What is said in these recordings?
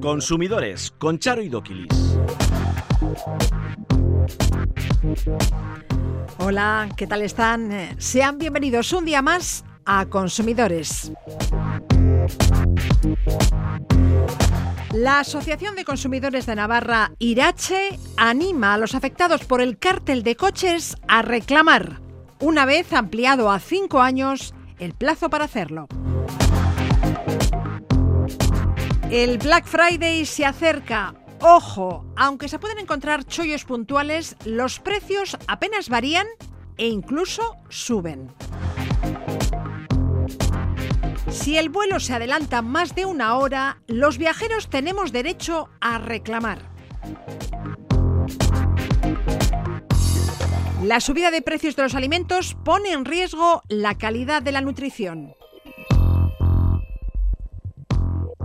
Consumidores con Charo y Doquilis. Hola, ¿qué tal están? Eh, Sean bienvenidos un día más a Consumidores. La Asociación de Consumidores de Navarra, Irache, anima a los afectados por el cártel de coches a reclamar, una vez ampliado a cinco años, el plazo para hacerlo. El Black Friday se acerca. Ojo, aunque se pueden encontrar chollos puntuales, los precios apenas varían e incluso suben. Si el vuelo se adelanta más de una hora, los viajeros tenemos derecho a reclamar. La subida de precios de los alimentos pone en riesgo la calidad de la nutrición.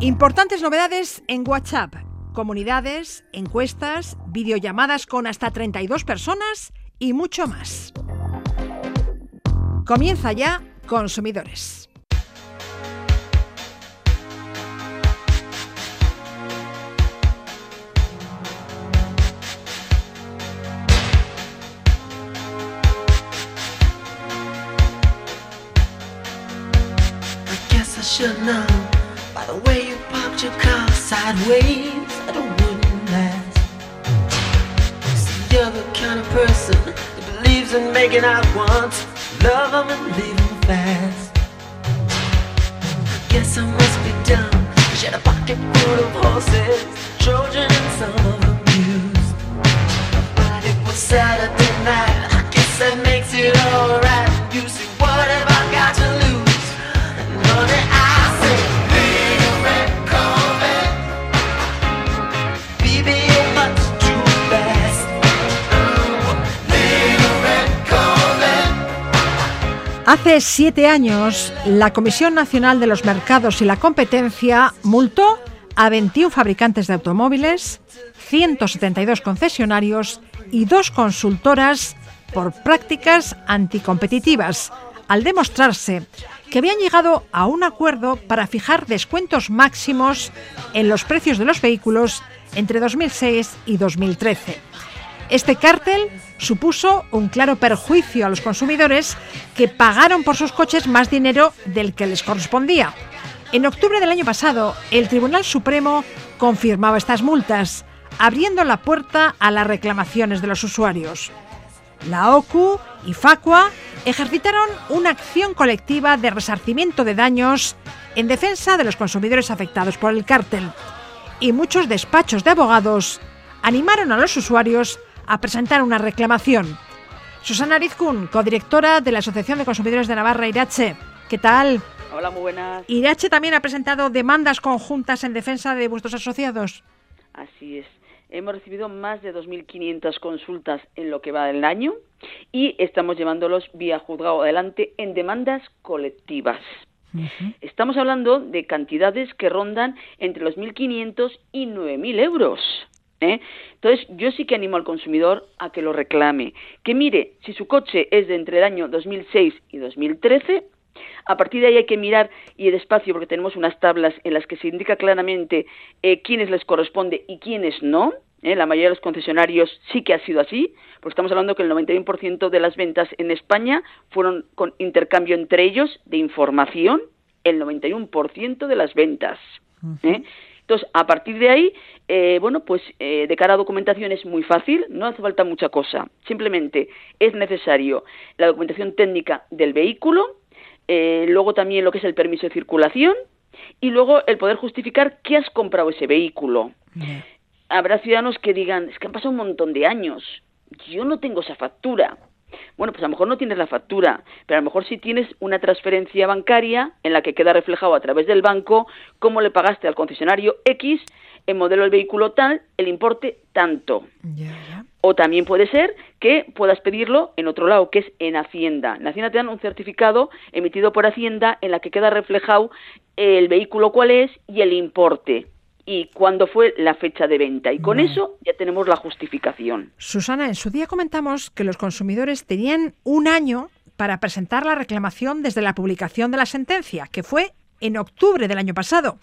Importantes novedades en WhatsApp. Comunidades, encuestas, videollamadas con hasta 32 personas y mucho más. Comienza ya Consumidores. Should know by the way you parked your car sideways it wouldn't last. See, you're the kind of person that believes in making out once, love 'em and leave 'em fast. I guess I must be dumb. She had a pocket full of horses, Trojan and some of them used. But it was Saturday night. I guess that makes it alright. Hace siete años, la Comisión Nacional de los Mercados y la Competencia multó a 21 fabricantes de automóviles, 172 concesionarios y dos consultoras por prácticas anticompetitivas, al demostrarse que habían llegado a un acuerdo para fijar descuentos máximos en los precios de los vehículos entre 2006 y 2013. Este cártel supuso un claro perjuicio a los consumidores que pagaron por sus coches más dinero del que les correspondía. En octubre del año pasado, el Tribunal Supremo confirmaba estas multas, abriendo la puerta a las reclamaciones de los usuarios. La OCU y Facua ejercitaron una acción colectiva de resarcimiento de daños en defensa de los consumidores afectados por el cártel. Y muchos despachos de abogados animaron a los usuarios a presentar una reclamación. Susana Rizkun, codirectora de la Asociación de Consumidores de Navarra, Irache. ¿Qué tal? Hola, muy buenas. Irache también ha presentado demandas conjuntas en defensa de vuestros asociados. Así es. Hemos recibido más de 2.500 consultas en lo que va del año y estamos llevándolos vía juzgado adelante en demandas colectivas. Estamos hablando de cantidades que rondan entre los 1.500 y 9.000 euros. ¿Eh? Entonces, yo sí que animo al consumidor a que lo reclame. Que mire, si su coche es de entre el año 2006 y 2013, a partir de ahí hay que mirar y despacio porque tenemos unas tablas en las que se indica claramente eh, quiénes les corresponde y quiénes no. ¿eh? La mayoría de los concesionarios sí que ha sido así, porque estamos hablando que el 91% de las ventas en España fueron con intercambio entre ellos de información, el 91% de las ventas. ¿eh? Entonces, a partir de ahí, eh, bueno, pues eh, de cara a documentación es muy fácil, no hace falta mucha cosa. Simplemente es necesario la documentación técnica del vehículo, eh, luego también lo que es el permiso de circulación y luego el poder justificar que has comprado ese vehículo. Habrá ciudadanos que digan, es que han pasado un montón de años, yo no tengo esa factura. Bueno, pues a lo mejor no tienes la factura, pero a lo mejor sí tienes una transferencia bancaria en la que queda reflejado a través del banco cómo le pagaste al concesionario X en modelo del vehículo tal, el importe tanto. O también puede ser que puedas pedirlo en otro lado, que es en Hacienda. En Hacienda te dan un certificado emitido por Hacienda en la que queda reflejado el vehículo cuál es y el importe y cuándo fue la fecha de venta. Y con eso ya tenemos la justificación. Susana, en su día comentamos que los consumidores tenían un año para presentar la reclamación desde la publicación de la sentencia, que fue en octubre del año pasado.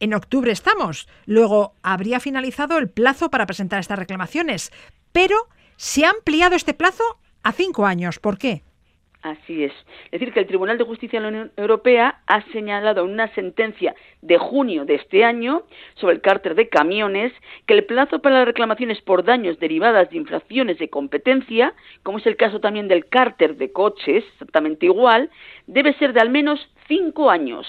En octubre estamos. Luego habría finalizado el plazo para presentar estas reclamaciones, pero se ha ampliado este plazo a cinco años. ¿Por qué? Así es. Es decir, que el Tribunal de Justicia de la Unión Europea ha señalado en una sentencia de junio de este año sobre el cárter de camiones que el plazo para las reclamaciones por daños derivadas de infracciones de competencia, como es el caso también del cárter de coches, exactamente igual, debe ser de al menos cinco años.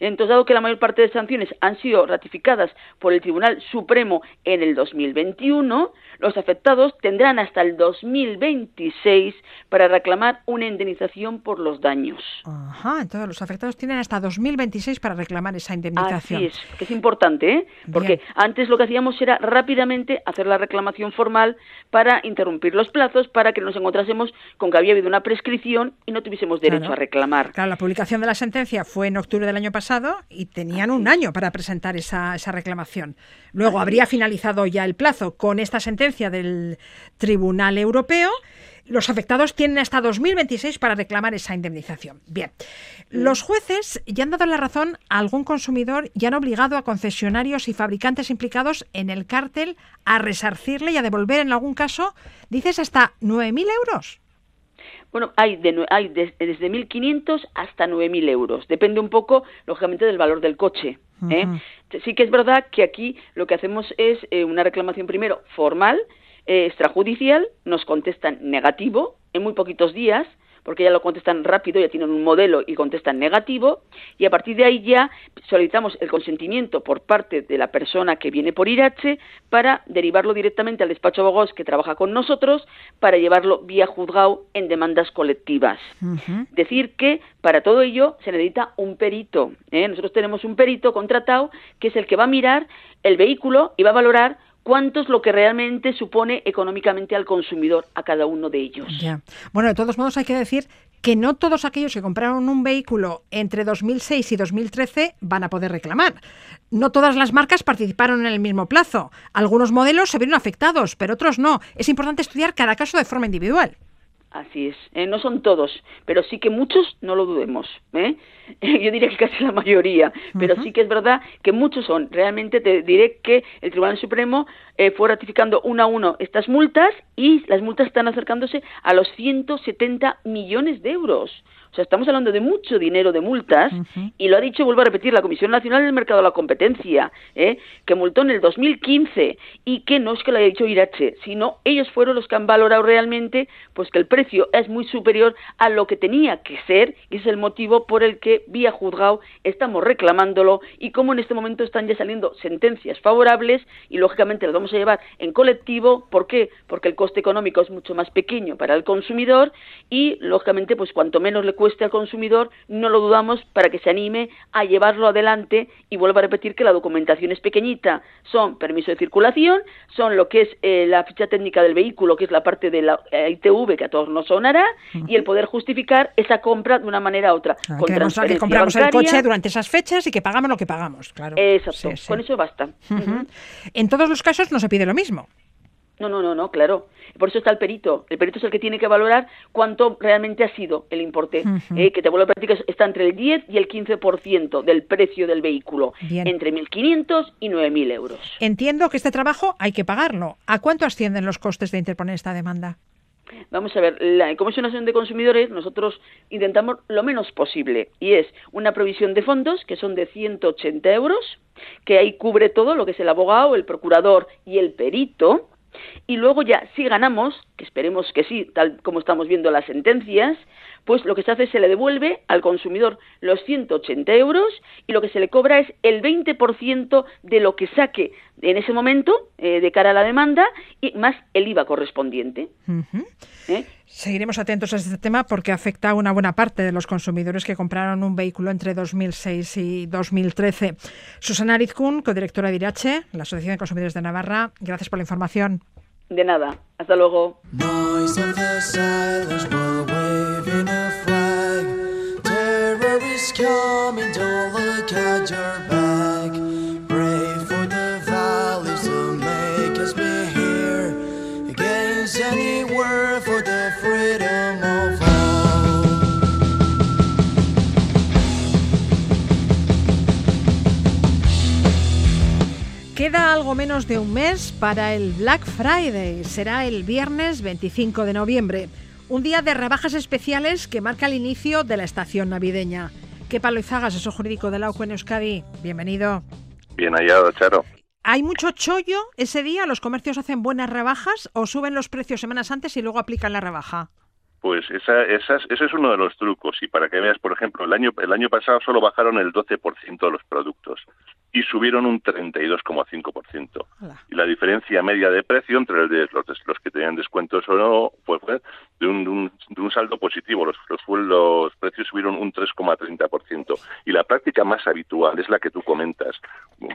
Entonces, dado que la mayor parte de sanciones han sido ratificadas por el Tribunal Supremo en el 2021, los afectados tendrán hasta el 2026 para reclamar una indemnización por los daños. Ajá, entonces los afectados tienen hasta 2026 para reclamar esa indemnización. Así es, que es importante, ¿eh? Porque antes lo que hacíamos era rápidamente hacer la reclamación formal para interrumpir los plazos, para que nos encontrásemos con que había habido una prescripción y no tuviésemos derecho a reclamar. Claro, la publicación de la sentencia fue en octubre del año pasado y tenían un año para presentar esa, esa reclamación. Luego habría finalizado ya el plazo con esta sentencia del Tribunal Europeo. Los afectados tienen hasta 2026 para reclamar esa indemnización. Bien, los jueces ya han dado la razón a algún consumidor y han obligado a concesionarios y fabricantes implicados en el cártel a resarcirle y a devolver en algún caso, dices, hasta 9.000 euros. Bueno, hay, de, hay desde 1.500 hasta 9.000 euros. Depende un poco, lógicamente, del valor del coche. ¿eh? Sí que es verdad que aquí lo que hacemos es eh, una reclamación primero formal, eh, extrajudicial, nos contestan negativo en muy poquitos días, porque ya lo contestan rápido, ya tienen un modelo y contestan negativo, y a partir de ahí ya solicitamos el consentimiento por parte de la persona que viene por IRACHE para derivarlo directamente al despacho de abogados que trabaja con nosotros para llevarlo vía juzgado en demandas colectivas. Decir que para todo ello se necesita un perito. ¿eh? Nosotros tenemos un perito contratado que es el que va a mirar el vehículo y va a valorar cuánto es lo que realmente supone económicamente al consumidor a cada uno de ellos. Ya. Bueno, de todos modos hay que decir que no todos aquellos que compraron un vehículo entre 2006 y 2013 van a poder reclamar. No todas las marcas participaron en el mismo plazo. Algunos modelos se vieron afectados, pero otros no. Es importante estudiar cada caso de forma individual. Así es, eh, no son todos, pero sí que muchos, no lo dudemos. ¿eh? Yo diría que casi la mayoría, pero sí que es verdad que muchos son. Realmente te diré que el Tribunal Supremo eh, fue ratificando uno a uno estas multas y las multas están acercándose a los 170 millones de euros. O sea, estamos hablando de mucho dinero de multas y lo ha dicho, vuelvo a repetir, la Comisión Nacional del Mercado de la Competencia, ¿eh? que multó en el 2015 y que no es que lo haya dicho Irache, sino ellos fueron los que han valorado realmente pues que el precio es muy superior a lo que tenía que ser y es el motivo por el que vía juzgado estamos reclamándolo y como en este momento están ya saliendo sentencias favorables y lógicamente las vamos a llevar en colectivo, ¿por qué? Porque el coste económico es mucho más pequeño para el consumidor y lógicamente pues cuanto menos le cueste al consumidor, no lo dudamos para que se anime a llevarlo adelante y vuelvo a repetir que la documentación es pequeñita, son permiso de circulación, son lo que es eh, la ficha técnica del vehículo, que es la parte de la eh, ITV que a todos nos sonará, y el poder justificar esa compra de una manera u otra. con que compramos el coche durante esas fechas y que pagamos lo que pagamos, claro. Exacto, con eso basta. En todos los casos no se pide lo mismo. No, no, no, no, claro. Por eso está el perito. El perito es el que tiene que valorar cuánto realmente ha sido el importe. Eh, que te vuelvo a que está entre el 10 y el 15% del precio del vehículo. Entre 1.500 y 9.000 euros. Entiendo que este trabajo hay que pagarlo. ¿A cuánto ascienden los costes de interponer esta demanda? Vamos a ver, la Comisión Nacional de Consumidores nosotros intentamos lo menos posible y es una provisión de fondos que son de 180 euros, que ahí cubre todo lo que es el abogado, el procurador y el perito, y luego ya, si ganamos, que esperemos que sí, tal como estamos viendo las sentencias, pues lo que se hace es se le devuelve al consumidor los 180 euros y lo que se le cobra es el 20% de lo que saque en ese momento eh, de cara a la demanda y más el IVA correspondiente. ¿Eh? Seguiremos atentos a este tema porque afecta a una buena parte de los consumidores que compraron un vehículo entre 2006 y 2013. Susana Arizkun, codirectora de IRACHE, la Asociación de Consumidores de Navarra, gracias por la información. De nada, hasta luego. Queda algo menos de un mes para el Black Friday. Será el viernes 25 de noviembre. Un día de rebajas especiales que marca el inicio de la estación navideña. ¿Qué palo Izagas, asesor jurídico de la en Euskadi? Bienvenido. Bien hallado, Charo. ¿Hay mucho chollo ese día? ¿Los comercios hacen buenas rebajas o suben los precios semanas antes y luego aplican la rebaja? Pues esa, ese es uno de los trucos. Y para que veas, por ejemplo, el año, el año pasado solo bajaron el 12% de los productos y subieron un 32,5%. Y la diferencia media de precio entre el de los, los, que tenían descuentos o no pues fue de un, de un, saldo positivo. Los, los, los precios subieron un 3,30%. Y la práctica más habitual es la que tú comentas.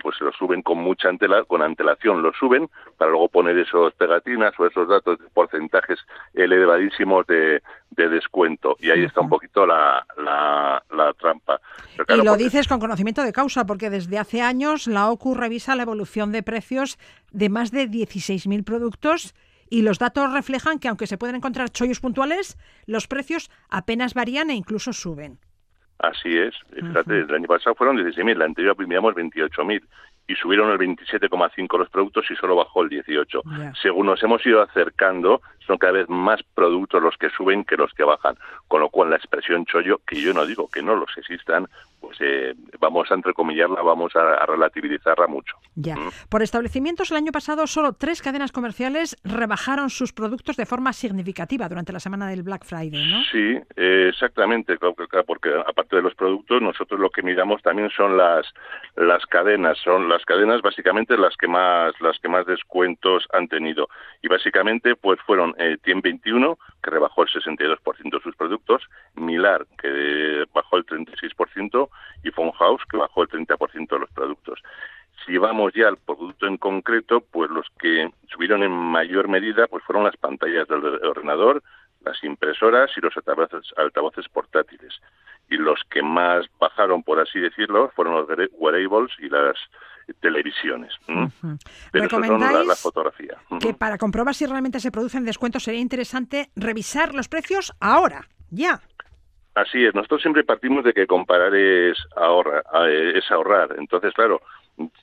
Pues lo suben con mucha antela, con antelación, lo suben para luego poner esos pegatinas o esos datos de porcentajes elevadísimos de, de descuento. Y ahí está un poquito la, la, la trampa. y lo dices con conocimiento de causa, porque desde hace años la OCU revisa la evolución de precios de más de 16.000 productos y los datos reflejan que aunque se pueden encontrar chollos puntuales, los precios apenas varían e incluso suben. Así es. Fíjate, el año pasado fueron 16.000, el anterior veíamos 28.000 y subieron el 27,5 los productos y solo bajó el 18. Según nos hemos ido acercando, son cada vez más productos los que suben que los que bajan, con lo cual la expresión chollo, que yo no digo que no los existan, pues eh, vamos a entrecomillarla, vamos a, relativizarla mucho. Ya. ¿Mm? Por establecimientos, el año pasado solo tres cadenas comerciales rebajaron sus productos de forma significativa durante la semana del Black Friday, ¿no? Sí, exactamente, porque aparte de los productos, nosotros lo que miramos también son las las cadenas, son las cadenas básicamente las que más las que más descuentos han tenido y básicamente pues fueron eh, 21 que rebajó el 62% de sus productos, Milar que bajó el 36% y House que bajó el 30% de los productos. Si vamos ya al producto en concreto, pues los que subieron en mayor medida pues fueron las pantallas del ordenador, las impresoras y los altavoces portátiles. Y los que más bajaron, por así decirlo, fueron los wearables y las televisiones. Pero eso son la, fotografía. Que para comprobar si realmente se producen descuentos sería interesante revisar los precios ahora, ya. Así es, nosotros siempre partimos de que comparar es, ahorra, es ahorrar. Entonces, claro,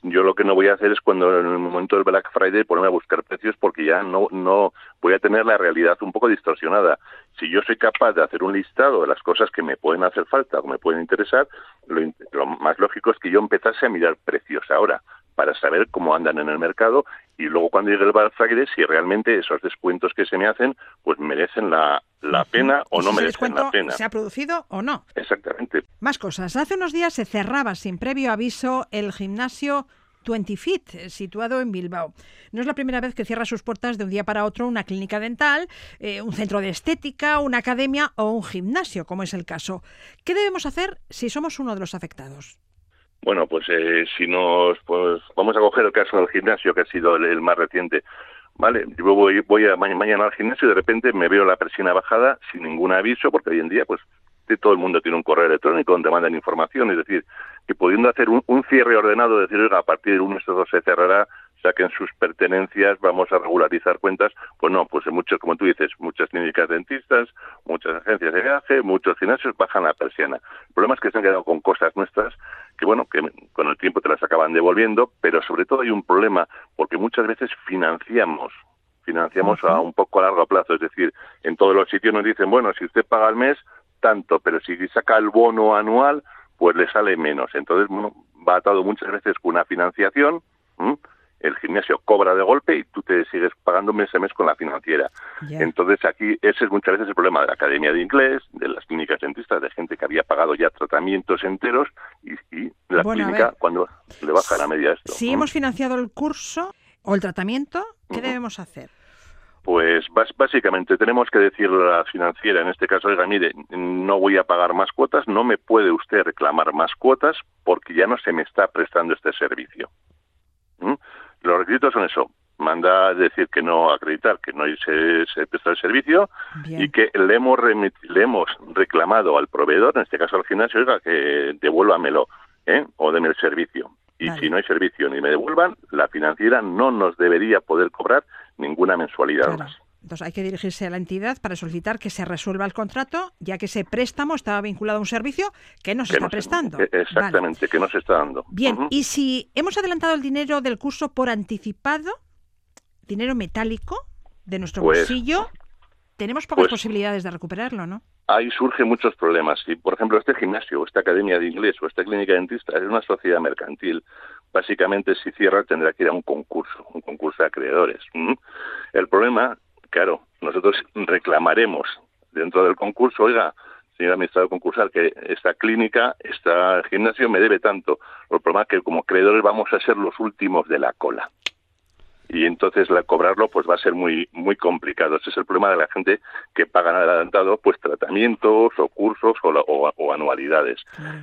yo lo que no voy a hacer es cuando en el momento del Black Friday ponerme a buscar precios porque ya no, no voy a tener la realidad un poco distorsionada. Si yo soy capaz de hacer un listado de las cosas que me pueden hacer falta o me pueden interesar, lo, lo más lógico es que yo empezase a mirar precios ahora para saber cómo andan en el mercado y luego cuando llegue el Friday si realmente esos descuentos que se me hacen pues merecen la, la pena o no merecen la pena. ¿Se ha producido o no? Exactamente. Más cosas. Hace unos días se cerraba sin previo aviso el gimnasio 20 Fit, situado en Bilbao. No es la primera vez que cierra sus puertas de un día para otro una clínica dental, eh, un centro de estética, una academia o un gimnasio, como es el caso. ¿Qué debemos hacer si somos uno de los afectados? Bueno, pues eh, si nos, pues vamos a coger el caso del gimnasio, que ha sido el, más reciente. Vale, yo voy, voy a, mañana al gimnasio y de repente me veo la presión bajada sin ningún aviso, porque hoy en día, pues todo el mundo tiene un correo electrónico donde mandan información, es decir, que pudiendo hacer un, cierre ordenado, decir, oiga, a partir de uno de estos dos se cerrará, saquen sus pertenencias, vamos a regularizar cuentas, pues no, pues en muchos, como tú dices, muchas clínicas dentistas, muchas agencias de viaje, muchos gimnasios bajan la persiana. El problema es que se han quedado con cosas nuestras que, bueno, que con el tiempo te las acaban devolviendo, pero sobre todo hay un problema porque muchas veces financiamos financiamos a un poco a largo plazo, es decir, en todos los sitios nos dicen, bueno, si usted paga al mes, tanto, pero si saca el bono anual, pues le sale menos. Entonces, bueno, va atado muchas veces con una financiación, el gimnasio cobra de golpe y tú te sigues pagando mes a mes con la financiera. Entonces aquí ese es muchas veces el problema de la academia de inglés, de las clínicas dentistas, de gente que había pagado ya tratamientos enteros y, la clínica cuando le baja la media esto. Si hemos financiado el curso o el tratamiento, ¿qué debemos hacer? Pues básicamente tenemos que decirle a la financiera, en este caso, oiga, mire, no voy a pagar más cuotas, no me puede usted reclamar más cuotas porque ya no se me está prestando este servicio. ¿Mm? Los requisitos son eso, manda decir que no acreditar que no se, se presta el servicio y que le hemos, le hemos reclamado al proveedor, en este caso al gimnasio, oiga, que devuélvamelo ¿eh? o deme el servicio. Y si no hay servicio ni me devuelvan, la financiera no nos debería poder cobrar ninguna mensualidad más. Entonces hay que dirigirse a la entidad para solicitar que se resuelva el contrato, ya que ese préstamo estaba vinculado a un servicio que no se está prestando. exactamente, que no se está dando. Bien, y si hemos adelantado el dinero del curso por anticipado, dinero metálico de nuestro Pues- bolsillo, tenemos pocas pues- posibilidades de recuperarlo, ¿no? Ahí surgen muchos problemas. Si, por ejemplo, este gimnasio, o esta academia de inglés o esta clínica dentista es una sociedad mercantil, básicamente si cierra tendrá que ir a un concurso, un concurso de acreedores. El problema, claro, nosotros reclamaremos dentro del concurso, oiga, señor administrador concursal, que esta clínica, este gimnasio me debe tanto. El problema es que como acreedores vamos a ser los últimos de la cola y entonces la cobrarlo pues va a ser muy muy complicado. Ese es el problema de la gente que pagan adelantado pues tratamientos o cursos o, la- o- o anualidades.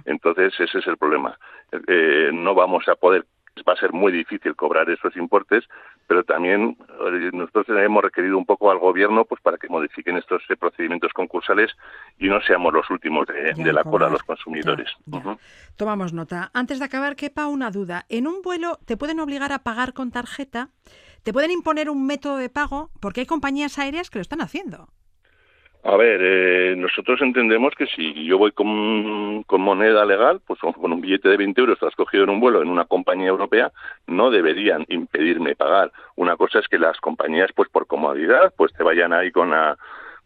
Entonces ese es el problema. Eh, no vamos a poder va a ser muy difícil cobrar esos importes pero también eh, nosotros hemos requerido un poco al gobierno pues para que modifiquen estos eh, procedimientos concursales y no seamos los últimos de, Ya, de la cola cobrar. los consumidores Ya, ya. Ujú. Tomamos nota. Antes de acabar, quepa una duda. En un vuelo te pueden obligar a pagar con tarjeta, te pueden imponer un método de pago, porque hay compañías aéreas que lo están haciendo. A ver, eh, nosotros entendemos que si yo voy con, con moneda legal, pues con, un billete de 20 euros has cogido en un vuelo en una compañía europea, no deberían impedirme pagar. Una cosa es que las compañías, pues por comodidad, pues te vayan ahí con la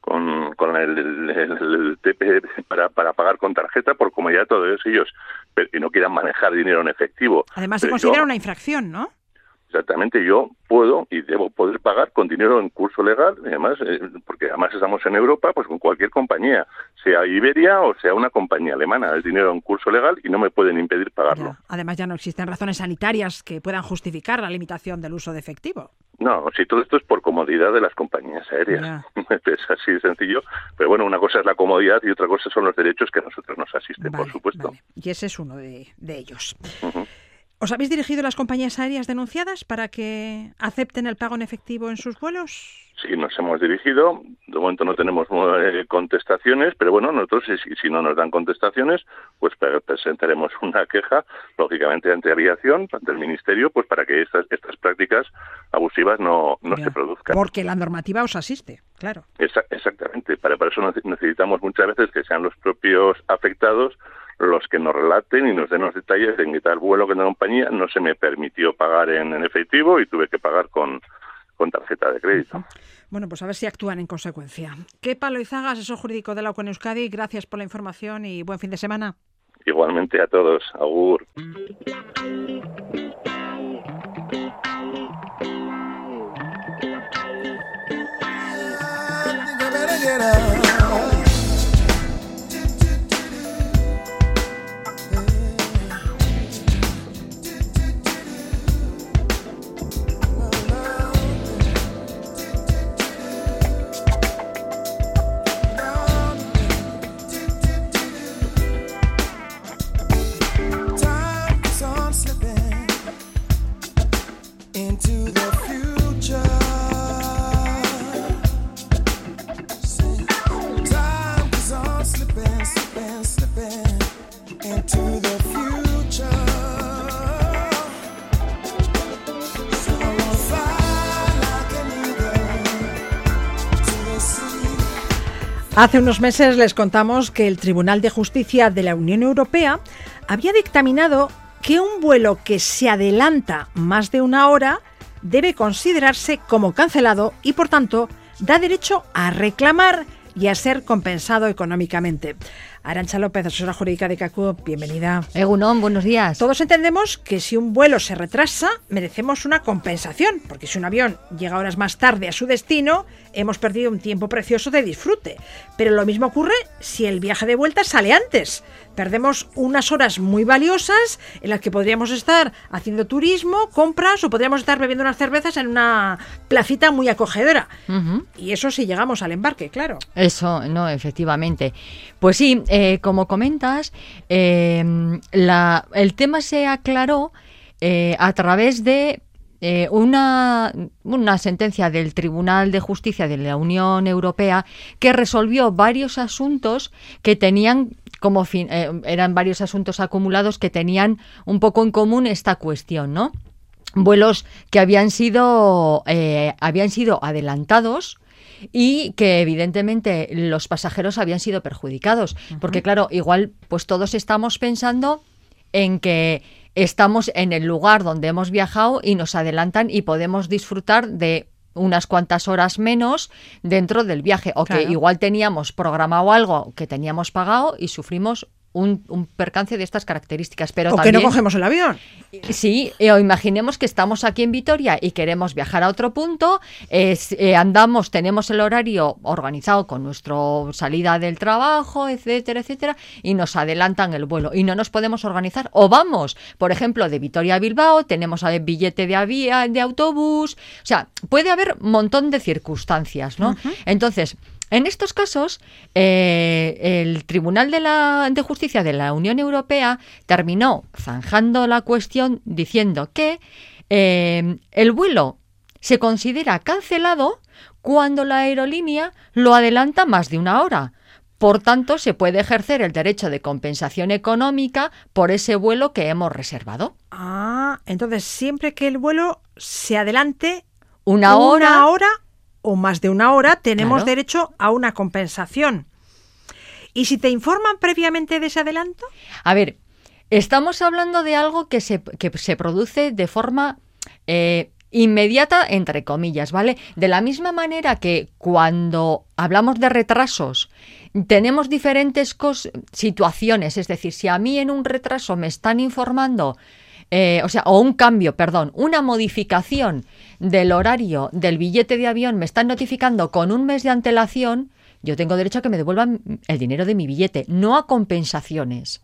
con, con el, el- el- el TP para, para pagar con tarjeta por comodidad todos ellos, pero, y no quieran manejar dinero en efectivo. Además, se considera yo- una infracción, ¿no? Exactamente, yo puedo y debo poder pagar con dinero en curso legal, además, eh, porque además estamos en Europa, pues con cualquier compañía, sea Iberia o sea una compañía alemana, es dinero en curso legal y no me pueden impedir pagarlo. Ya. Además, ya no existen razones sanitarias que puedan justificar la limitación del uso de efectivo. No, si todo esto es por comodidad de las compañías aéreas, Ya. es así de sencillo, pero bueno, una cosa es la comodidad y otra cosa son los derechos que a nosotros nos asisten, por supuesto. vale. Y ese es uno de, de ellos. ¿Os habéis dirigido a las compañías aéreas denunciadas para que acepten el pago en efectivo en sus vuelos? Sí, nos hemos dirigido. De momento no tenemos eh, contestaciones, pero bueno, nosotros si, si no nos dan contestaciones, pues pre- presentaremos una queja, lógicamente ante aviación, ante el ministerio, pues para que estas estas prácticas abusivas no, no Ya. se produzcan. Porque la normativa os asiste, claro. Esa- exactamente. Para, para eso nece- necesitamos muchas veces que sean los propios afectados los que nos relaten y nos den los detalles de en tal vuelo que en la compañía no se me permitió pagar en, en efectivo y tuve que pagar con, con tarjeta de crédito. Bueno, pues a ver si actúan en consecuencia. ¿Qué palo Izaga, asesor jurídico de la UCON Euskadi? Gracias por la información y buen fin de semana. Igualmente a todos. Agur. Hace unos meses les contamos que el Tribunal de Justicia de la Unión Europea había dictaminado que un vuelo que se adelanta más de una hora debe considerarse como cancelado y, por tanto, da derecho a reclamar y a ser compensado económicamente. Arancha López, asesora jurídica de CACU, bienvenida. Egunon, buenos días. Todos entendemos que si un vuelo se retrasa, merecemos una compensación, porque si un avión llega horas más tarde a su destino, hemos perdido un tiempo precioso de disfrute. Pero lo mismo ocurre si el viaje de vuelta sale antes. Perdemos unas horas muy valiosas en las que podríamos estar haciendo turismo, compras o podríamos estar bebiendo unas cervezas en una placita muy acogedora. Y eso si llegamos al embarque, claro. Eso, no, efectivamente. Pues sí, eh, como comentas, eh, el tema se aclaró eh, a través de eh, una, sentencia del Tribunal de Justicia de la Unión Europea que resolvió varios asuntos que tenían como fin, eh, eran varios asuntos acumulados que tenían un poco en común esta cuestión, ¿no? vuelos que habían sido eh, habían sido adelantados y que evidentemente los pasajeros habían sido perjudicados. Porque claro, igual pues todos estamos pensando en que estamos en el lugar donde hemos viajado y nos adelantan y podemos disfrutar de unas cuantas horas menos dentro del viaje. O que igual teníamos programado algo que teníamos pagado y sufrimos un, un percance de estas características pero o que también no cogemos el avión. Sí, eh, o imaginemos que estamos aquí en Vitoria y queremos viajar a otro punto, eh, andamos, tenemos el horario organizado con nuestra salida del trabajo, etcétera, etcétera, y nos adelantan el vuelo y no nos podemos organizar. O vamos, por ejemplo, de Vitoria a Bilbao, tenemos billete de, avía, de autobús, o sea, puede haber un montón de circunstancias, ¿no? Entonces, en estos casos, eh, el Tribunal de, la, de Justicia de la Unión Europea terminó zanjando la cuestión diciendo que eh, el vuelo se considera cancelado cuando la aerolínea lo adelanta más de una hora. Por tanto, se puede ejercer el derecho de compensación económica por ese vuelo que hemos reservado. Ah, entonces siempre que el vuelo se adelante Una hora. una hora o más de una hora, tenemos Claro. derecho a una compensación. ¿Y si te informan previamente de ese adelanto? A ver, estamos hablando de algo que se, que se produce de forma eh, inmediata, entre comillas, ¿vale? De la misma manera que cuando hablamos de retrasos, tenemos diferentes situaciones, es decir, si a mí en un retraso me están informando eh, o sea, o un cambio, perdón, una modificación del horario del billete de avión me están notificando con un mes de antelación, yo tengo derecho a que me devuelvan el dinero de mi billete, no a compensaciones.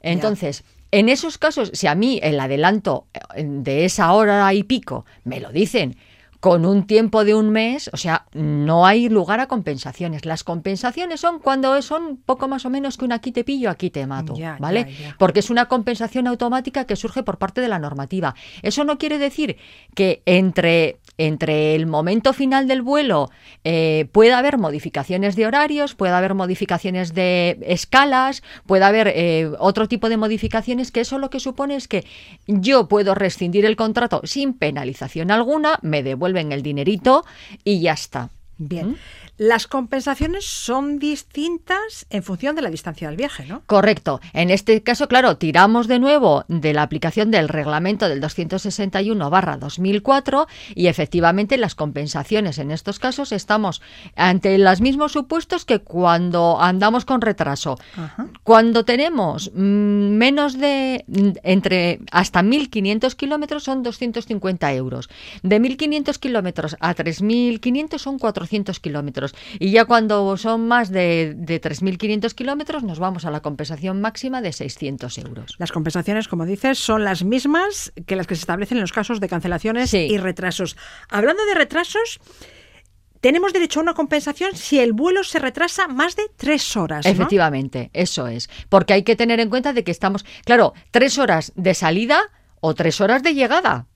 Entonces, en esos casos, si a mí el adelanto eh, de esa hora y pico me lo dicen con un tiempo de un mes, o sea, no hay lugar a compensaciones. Las compensaciones son cuando son poco más o menos que un aquí te pillo, aquí te mato, Ya, ¿vale? ya, ya. Porque es una compensación automática que surge por parte de la normativa. Eso no quiere decir que entre, entre el momento final del vuelo eh, pueda haber modificaciones de horarios, pueda haber modificaciones de escalas, pueda haber eh, otro tipo de modificaciones, que eso lo que supone es que yo puedo rescindir el contrato sin penalización alguna, me devuelven el dinerito y ya está. Bien. ¿Mm? Las compensaciones son distintas en función de la distancia del viaje, ¿no? Correcto. En este caso, claro, tiramos de nuevo de la aplicación del reglamento del 261 barra 2004 y efectivamente las compensaciones en estos casos estamos ante los mismos supuestos que cuando andamos con retraso. Ajá. Cuando tenemos mm, menos de mm, entre hasta 1.500 kilómetros son 250 euros. De 1.500 kilómetros a 3.500 son 400 kilómetros. Y ya cuando son más de, de 3.500 kilómetros nos vamos a la compensación máxima de 600 euros. Las compensaciones, como dices, son las mismas que las que se establecen en los casos de cancelaciones Sí. y retrasos. Hablando de retrasos, tenemos derecho a una compensación si el vuelo se retrasa más de tres horas. ¿no? Efectivamente, eso es. Porque hay que tener en cuenta de que estamos, claro, tres horas de salida o tres horas de llegada.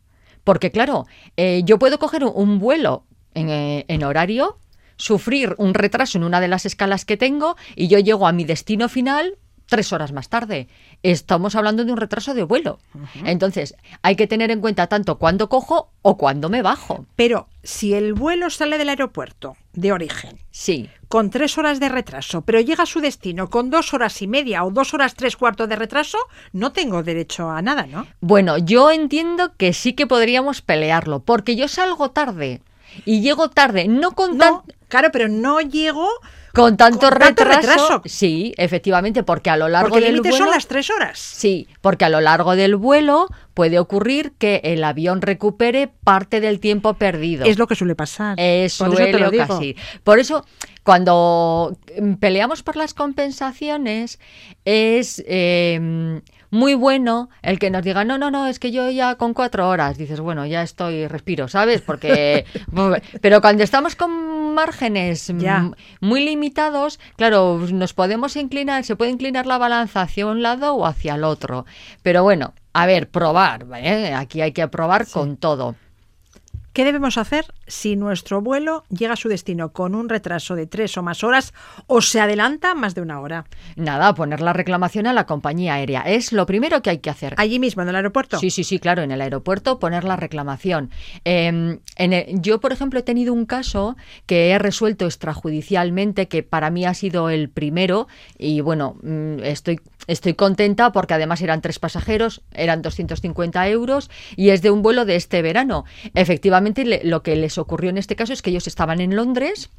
Porque claro, eh, yo puedo coger un, un vuelo en, eh, en horario, sufrir un retraso en una de las escalas que tengo y yo llego a mi destino final tres horas más tarde. Estamos hablando de un retraso de vuelo. Entonces, hay que tener en cuenta tanto cuándo cojo o cuándo me bajo. Pero si el vuelo sale del aeropuerto de origen Sí. con tres horas de retraso, pero llega a su destino con dos horas y media o dos horas tres cuartos de retraso, no tengo derecho a nada, ¿no? Bueno, yo entiendo que sí que podríamos pelearlo, porque yo salgo tarde y llego tarde, no con, No, tan- claro, pero no llego con tanto, con tanto retraso. retraso. Sí, efectivamente, porque a lo largo porque el del límite vuelo son las tres horas. Sí, porque a lo largo del vuelo puede ocurrir que el avión recupere parte del tiempo perdido. Es lo que suele pasar. Eh, Por eso te suele lo digo. ocasi- Por eso, cuando mm, peleamos por las compensaciones, es eh, muy bueno el que nos diga, no, no, no, es que yo ya con cuatro horas, dices, bueno, ya estoy, respiro, ¿sabes? Porque, pero cuando estamos con márgenes Ya. muy limitados, claro, nos podemos inclinar, se puede inclinar la balanza hacia un lado o hacia el otro. Pero bueno, a ver, probar, ¿eh? aquí hay que probar con todo. ¿Qué debemos hacer si nuestro vuelo llega a su destino con un retraso de tres o más horas o se adelanta más de una hora? Nada, poner la reclamación a la compañía aérea. Es lo primero que hay que hacer. Allí mismo, en el aeropuerto. Sí, sí, sí, claro, en el aeropuerto poner la reclamación. Eh, en el- yo, por ejemplo, he tenido un caso que he resuelto extrajudicialmente, que para mí ha sido el primero, y bueno, mm, estoy, estoy contenta porque además eran tres pasajeros, eran 250 euros, y es de un vuelo de este verano. Efectivamente, lo que les ocurrió en este caso es que ellos estaban en Londres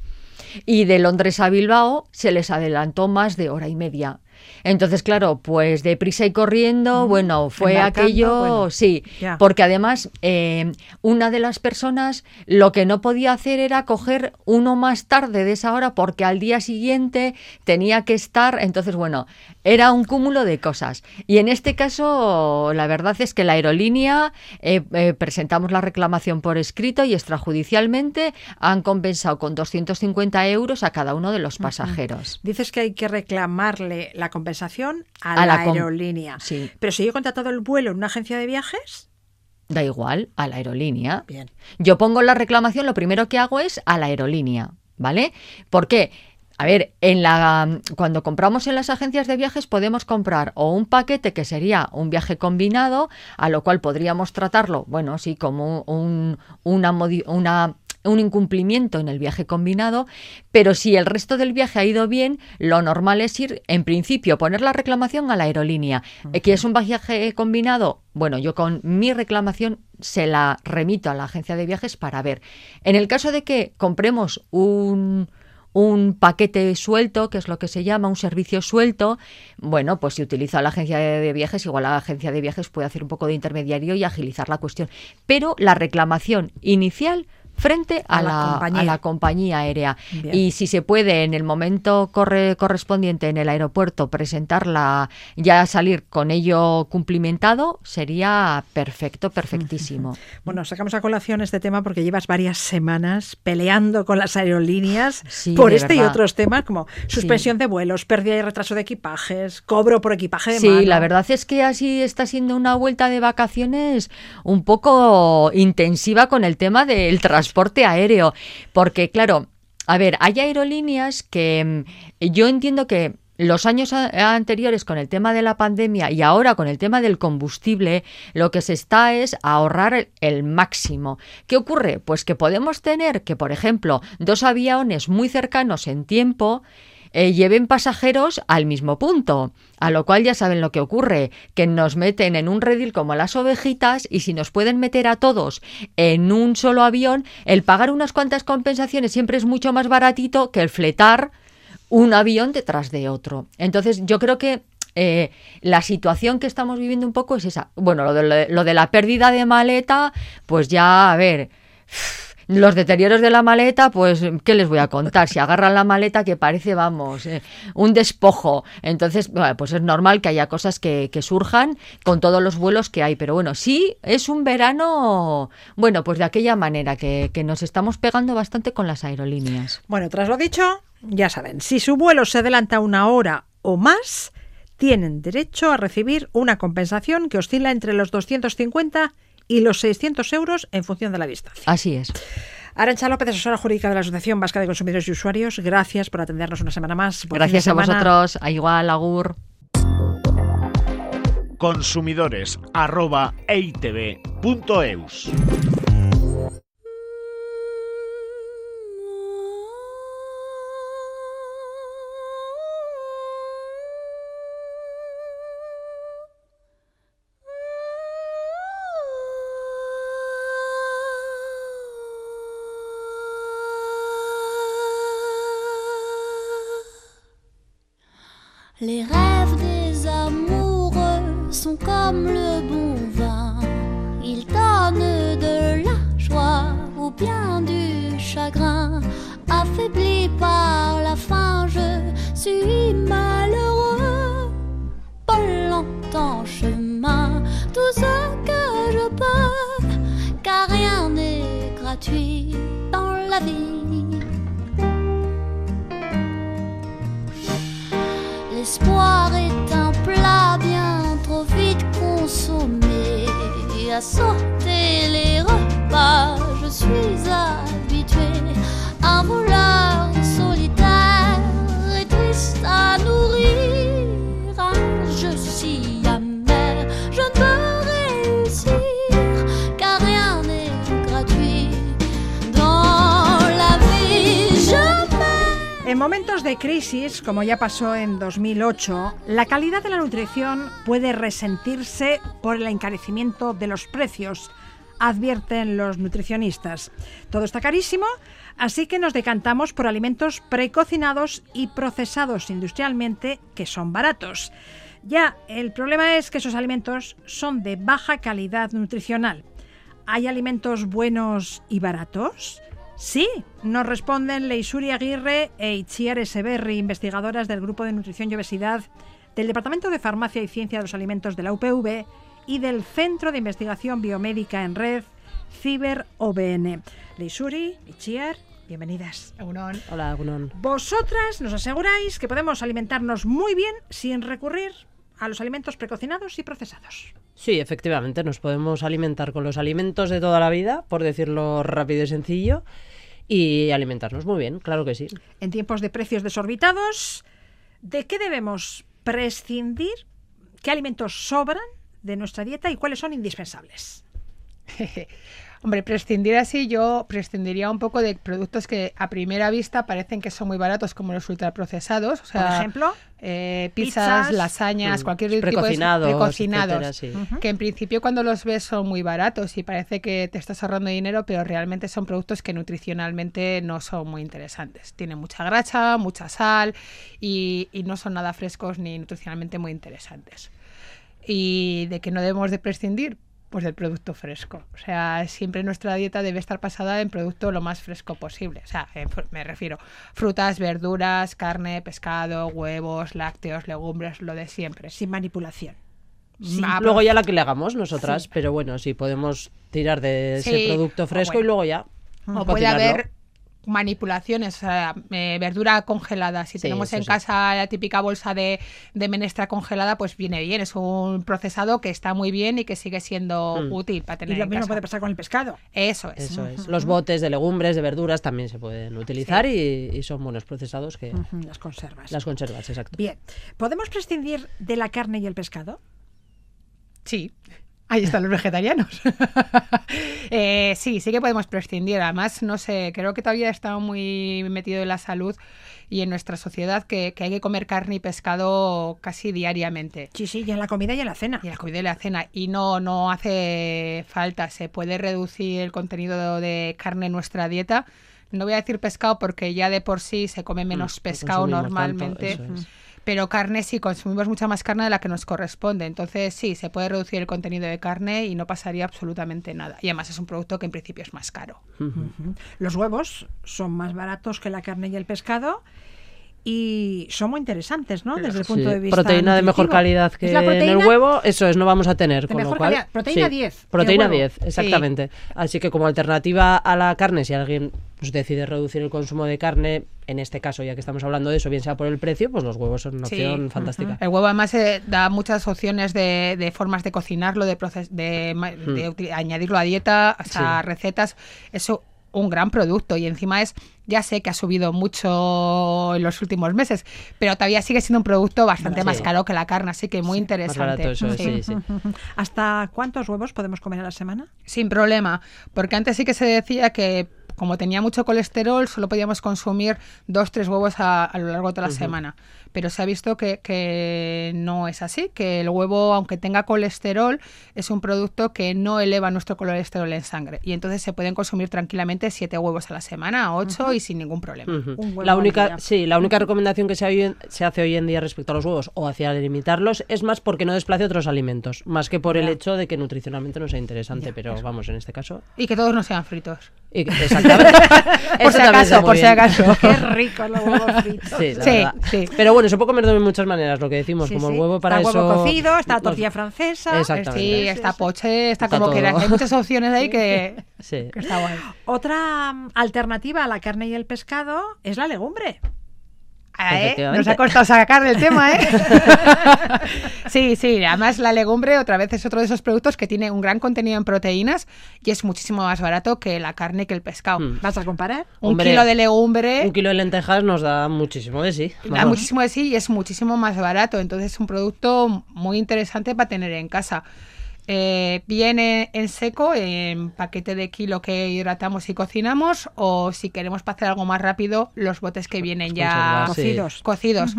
y de Londres a Bilbao se les adelantó más de hora y media. Entonces, claro, pues deprisa y corriendo, bueno, fue aquello, bueno, sí, porque además eh, una de las personas lo que no podía hacer era coger uno más tarde de esa hora porque al día siguiente tenía que estar, entonces, bueno, era un cúmulo de cosas. Y en este caso, la verdad es que la aerolínea eh, eh, presentamos la reclamación por escrito y extrajudicialmente han compensado con 250 euros a cada uno de los pasajeros. Dices que hay que reclamarle la compensación a, A la, la com- aerolínea. sí. Pero si yo he contratado el vuelo en una agencia de viajes, Da igual, a la aerolínea. bien. Yo pongo la reclamación, lo primero que hago es a la aerolínea, ¿vale? ¿Por qué? A ver, en la, cuando compramos en las agencias de viajes podemos comprar o un paquete que sería un viaje combinado, a lo cual podríamos tratarlo, bueno, sí, como un, una, modi- una un incumplimiento en el viaje combinado, pero si el resto del viaje ha ido bien, lo normal es ir, en principio, poner la reclamación a la aerolínea. Eh, ¿Que es un viaje combinado? Bueno, yo con mi reclamación se la remito a la agencia de viajes para ver. En el caso de que compremos un, un paquete suelto, que es lo que se llama un servicio suelto, bueno, pues si utiliza la agencia de viajes, igual la agencia de viajes puede hacer un poco de intermediario y agilizar la cuestión. Pero la reclamación inicial frente a, A la la, compañía. a la compañía aérea. Bien. Y si se puede en el momento corre- correspondiente en el aeropuerto presentarla, ya salir con ello cumplimentado, sería perfecto, perfectísimo. Bueno, sacamos a colación este tema porque llevas varias semanas peleando con las aerolíneas Sí, por este y otros temas como suspensión de vuelos, pérdida y retraso de equipajes, cobro por equipaje de Sí, mano. la verdad es que así está siendo una vuelta de vacaciones un poco intensiva con el tema del transporte aéreo, porque claro, a ver, hay aerolíneas que mm, yo entiendo que los años anteriores con el tema de la pandemia y ahora con el tema del combustible, lo que se está es ahorrar el máximo. ¿Qué ocurre? Pues que podemos tener que, por ejemplo, dos aviones muy cercanos en tiempo eh, lleven pasajeros al mismo punto. A lo cual ya saben lo que ocurre, que nos meten en un redil como las ovejitas y si nos pueden meter a todos en un solo avión, el pagar unas cuantas compensaciones siempre es mucho más baratito que el fletar un avión detrás de otro. Entonces yo creo que eh, la situación que estamos viviendo un poco es esa. Bueno, lo de, lo de la pérdida de maleta, pues ya, a ver, los deterioros de la maleta, pues, ¿qué les voy a contar? Si agarran la maleta que parece, vamos, eh, un despojo. Entonces, bueno, pues es normal que haya cosas que, que surjan con todos los vuelos que hay. Pero bueno, sí, es un verano, bueno, pues de aquella manera que, que nos estamos pegando bastante con las aerolíneas. Bueno, tras lo dicho, ya saben, si su vuelo se adelanta una hora o más, tienen derecho a recibir una compensación que oscila entre los 250 y los 600 euros en función de la distancia. Así es. Arancha López, asesora jurídica de la Asociación Vasca de Consumidores y Usuarios, gracias por atendernos una semana más. Gracias a semana. vosotros. A igual, Agur. Consumidores arroba como ya pasó en 2008, la calidad de la nutrición puede resentirse por el encarecimiento de los precios, advierten los nutricionistas. Todo está carísimo, así que nos decantamos por alimentos precocinados y procesados industrialmente que son baratos. Ya, el problema es que esos alimentos son de baja calidad nutricional. ¿Hay alimentos buenos y baratos? Sí, nos responden Leisuri Aguirre e Itziar Eseberri, investigadoras del Grupo de Nutrición y Obesidad del Departamento de Farmacia y Ciencia de los Alimentos de la UPV y del Centro de Investigación Biomédica en Red, Ciber OBN. Leisuri, Itziar, bienvenidas. Hola, Agunón. Vosotras nos aseguráis que podemos alimentarnos muy bien sin recurrir a los alimentos precocinados y procesados. Sí, efectivamente, nos podemos alimentar con los alimentos de toda la vida, por decirlo rápido y sencillo, y alimentarnos muy bien, claro que sí. En tiempos de precios desorbitados, ¿de qué debemos prescindir? ¿Qué alimentos sobran de nuestra dieta y cuáles son indispensables? Hombre, prescindir así, yo prescindiría un poco de productos que a primera vista parecen que son muy baratos, como los ultraprocesados. O sea, Por ejemplo, eh, pizzas, pizzas, lasañas, mm, cualquier tipo de precocinados, precocinados, etcétera, sí. que en principio cuando los ves son muy baratos y parece que te estás ahorrando dinero, pero realmente son productos que nutricionalmente no son muy interesantes. Tienen mucha grasa, mucha sal y, y no son nada frescos ni nutricionalmente muy interesantes. ¿Y de qué no debemos de prescindir? Pues del producto fresco. O sea, siempre nuestra dieta debe estar basada en producto lo más fresco posible. O sea, me refiero frutas, verduras, carne, pescado, huevos, lácteos, legumbres, lo de siempre. sin manipulación. Ah, Luego ya la que le hagamos nosotras, pero bueno, sí, podemos tirar de ese Sí, producto o fresco bueno. y luego ya. O puede cocinarlo. haber manipulaciones, o sea, eh, verdura congelada. Si Sí, tenemos en sí. casa la típica bolsa de, de menestra congelada, pues viene bien. Es un procesado que está muy bien y que sigue siendo Mm. útil para Y tener lo en mismo casa. puede pasar con el pescado. Eso es. Eso es. Los botes de legumbres, de verduras también se pueden utilizar y, y son buenos procesados que Las conservas. las conservas, exacto. Bien, ¿podemos prescindir de la carne y el pescado? Sí. Ahí están los vegetarianos. Eh, sí, sí que podemos prescindir. Además, no sé, creo que todavía está muy metido en la salud y en nuestra sociedad que, que hay que comer carne y pescado casi diariamente. Sí, sí, y en la comida y en la cena. Y la comida y la cena. Y no, no hace falta. Se puede reducir el contenido de carne en nuestra dieta. No voy a decir pescado porque ya de por sí se come menos Mm, pescado consumimos normalmente. tanto, eso es. Pero carne sí, consumimos mucha más carne de la que nos corresponde. Entonces sí, se puede reducir el contenido de carne y no pasaría absolutamente nada. Y además es un producto que en principio es más caro. Los huevos son más baratos que la carne y el pescado y son muy interesantes, ¿no? Desde el punto Sí, de vista proteína de mejor calidad que en el huevo, eso es, no vamos a tener. de Con lo mejor cual, calidad. Proteína sí, 10, el Proteína huevo. 10, exactamente. Así que como alternativa a la carne, si alguien pues, decide reducir el consumo de carne, en este caso, ya que estamos hablando de eso, bien sea por el precio, pues los huevos son una Sí. opción fantástica. El huevo además eh, da muchas opciones de, de formas de cocinarlo, de, proces- de, ma- de uti- añadirlo a dieta, o sea, Sí. recetas. Es u- un gran producto y encima es, ya sé que ha subido mucho en los últimos meses, pero todavía sigue siendo un producto bastante Sí. más caro que la carne, así que muy interesante. eso sí. ¿Hasta cuántos huevos podemos comer a la semana? Sin problema, porque antes sí que se decía que como tenía mucho colesterol, solo podíamos consumir dos, tres huevos a, a lo largo de toda la semana. Pero se ha visto que, que no es así, que el huevo, aunque tenga colesterol, es un producto que no eleva nuestro colesterol en sangre. Y entonces se pueden consumir tranquilamente siete huevos a la semana, ocho, y sin ningún problema. La única, sí, la única recomendación que se, hace hoy en día respecto a los huevos o hacia limitarlos es más porque no desplace otros alimentos, más que por el hecho de que nutricionalmente no sea interesante, pero vamos, en este caso. Y que todos no sean fritos. y- exactamente. Por si acaso, por si acaso. Qué ricos los huevos fritos. Sí, la Sí, sí. Pero bueno, se puede comer de muchas maneras, lo que decimos, Sí, como sí. el huevo para está eso. huevo cocido, está los- tortilla francesa. Exactamente. Sí, está poche, está, Está como todo. quieras. Hay muchas opciones ahí que, Sí. que está guay. Otra mm, alternativa a la carne y el pescado es la legumbre. Ah, ¿eh? Nos ha costado sacar el tema, ¿eh? sí, sí, además la legumbre otra vez es otro de esos productos que tiene un gran contenido en proteínas y es muchísimo más barato que la carne que el pescado. Mm. ¿Vas a comparar? Un Hombre, kilo de legumbre Un kilo de lentejas nos da muchísimo de sí. da muchísimo de sí y es muchísimo más barato. Entonces es un producto muy interesante para tener en casa. Eh, viene en seco, en paquete de kilo que hidratamos y cocinamos, o si queremos para hacer algo más rápido, los botes que vienen ya. Cocidos. cocidos.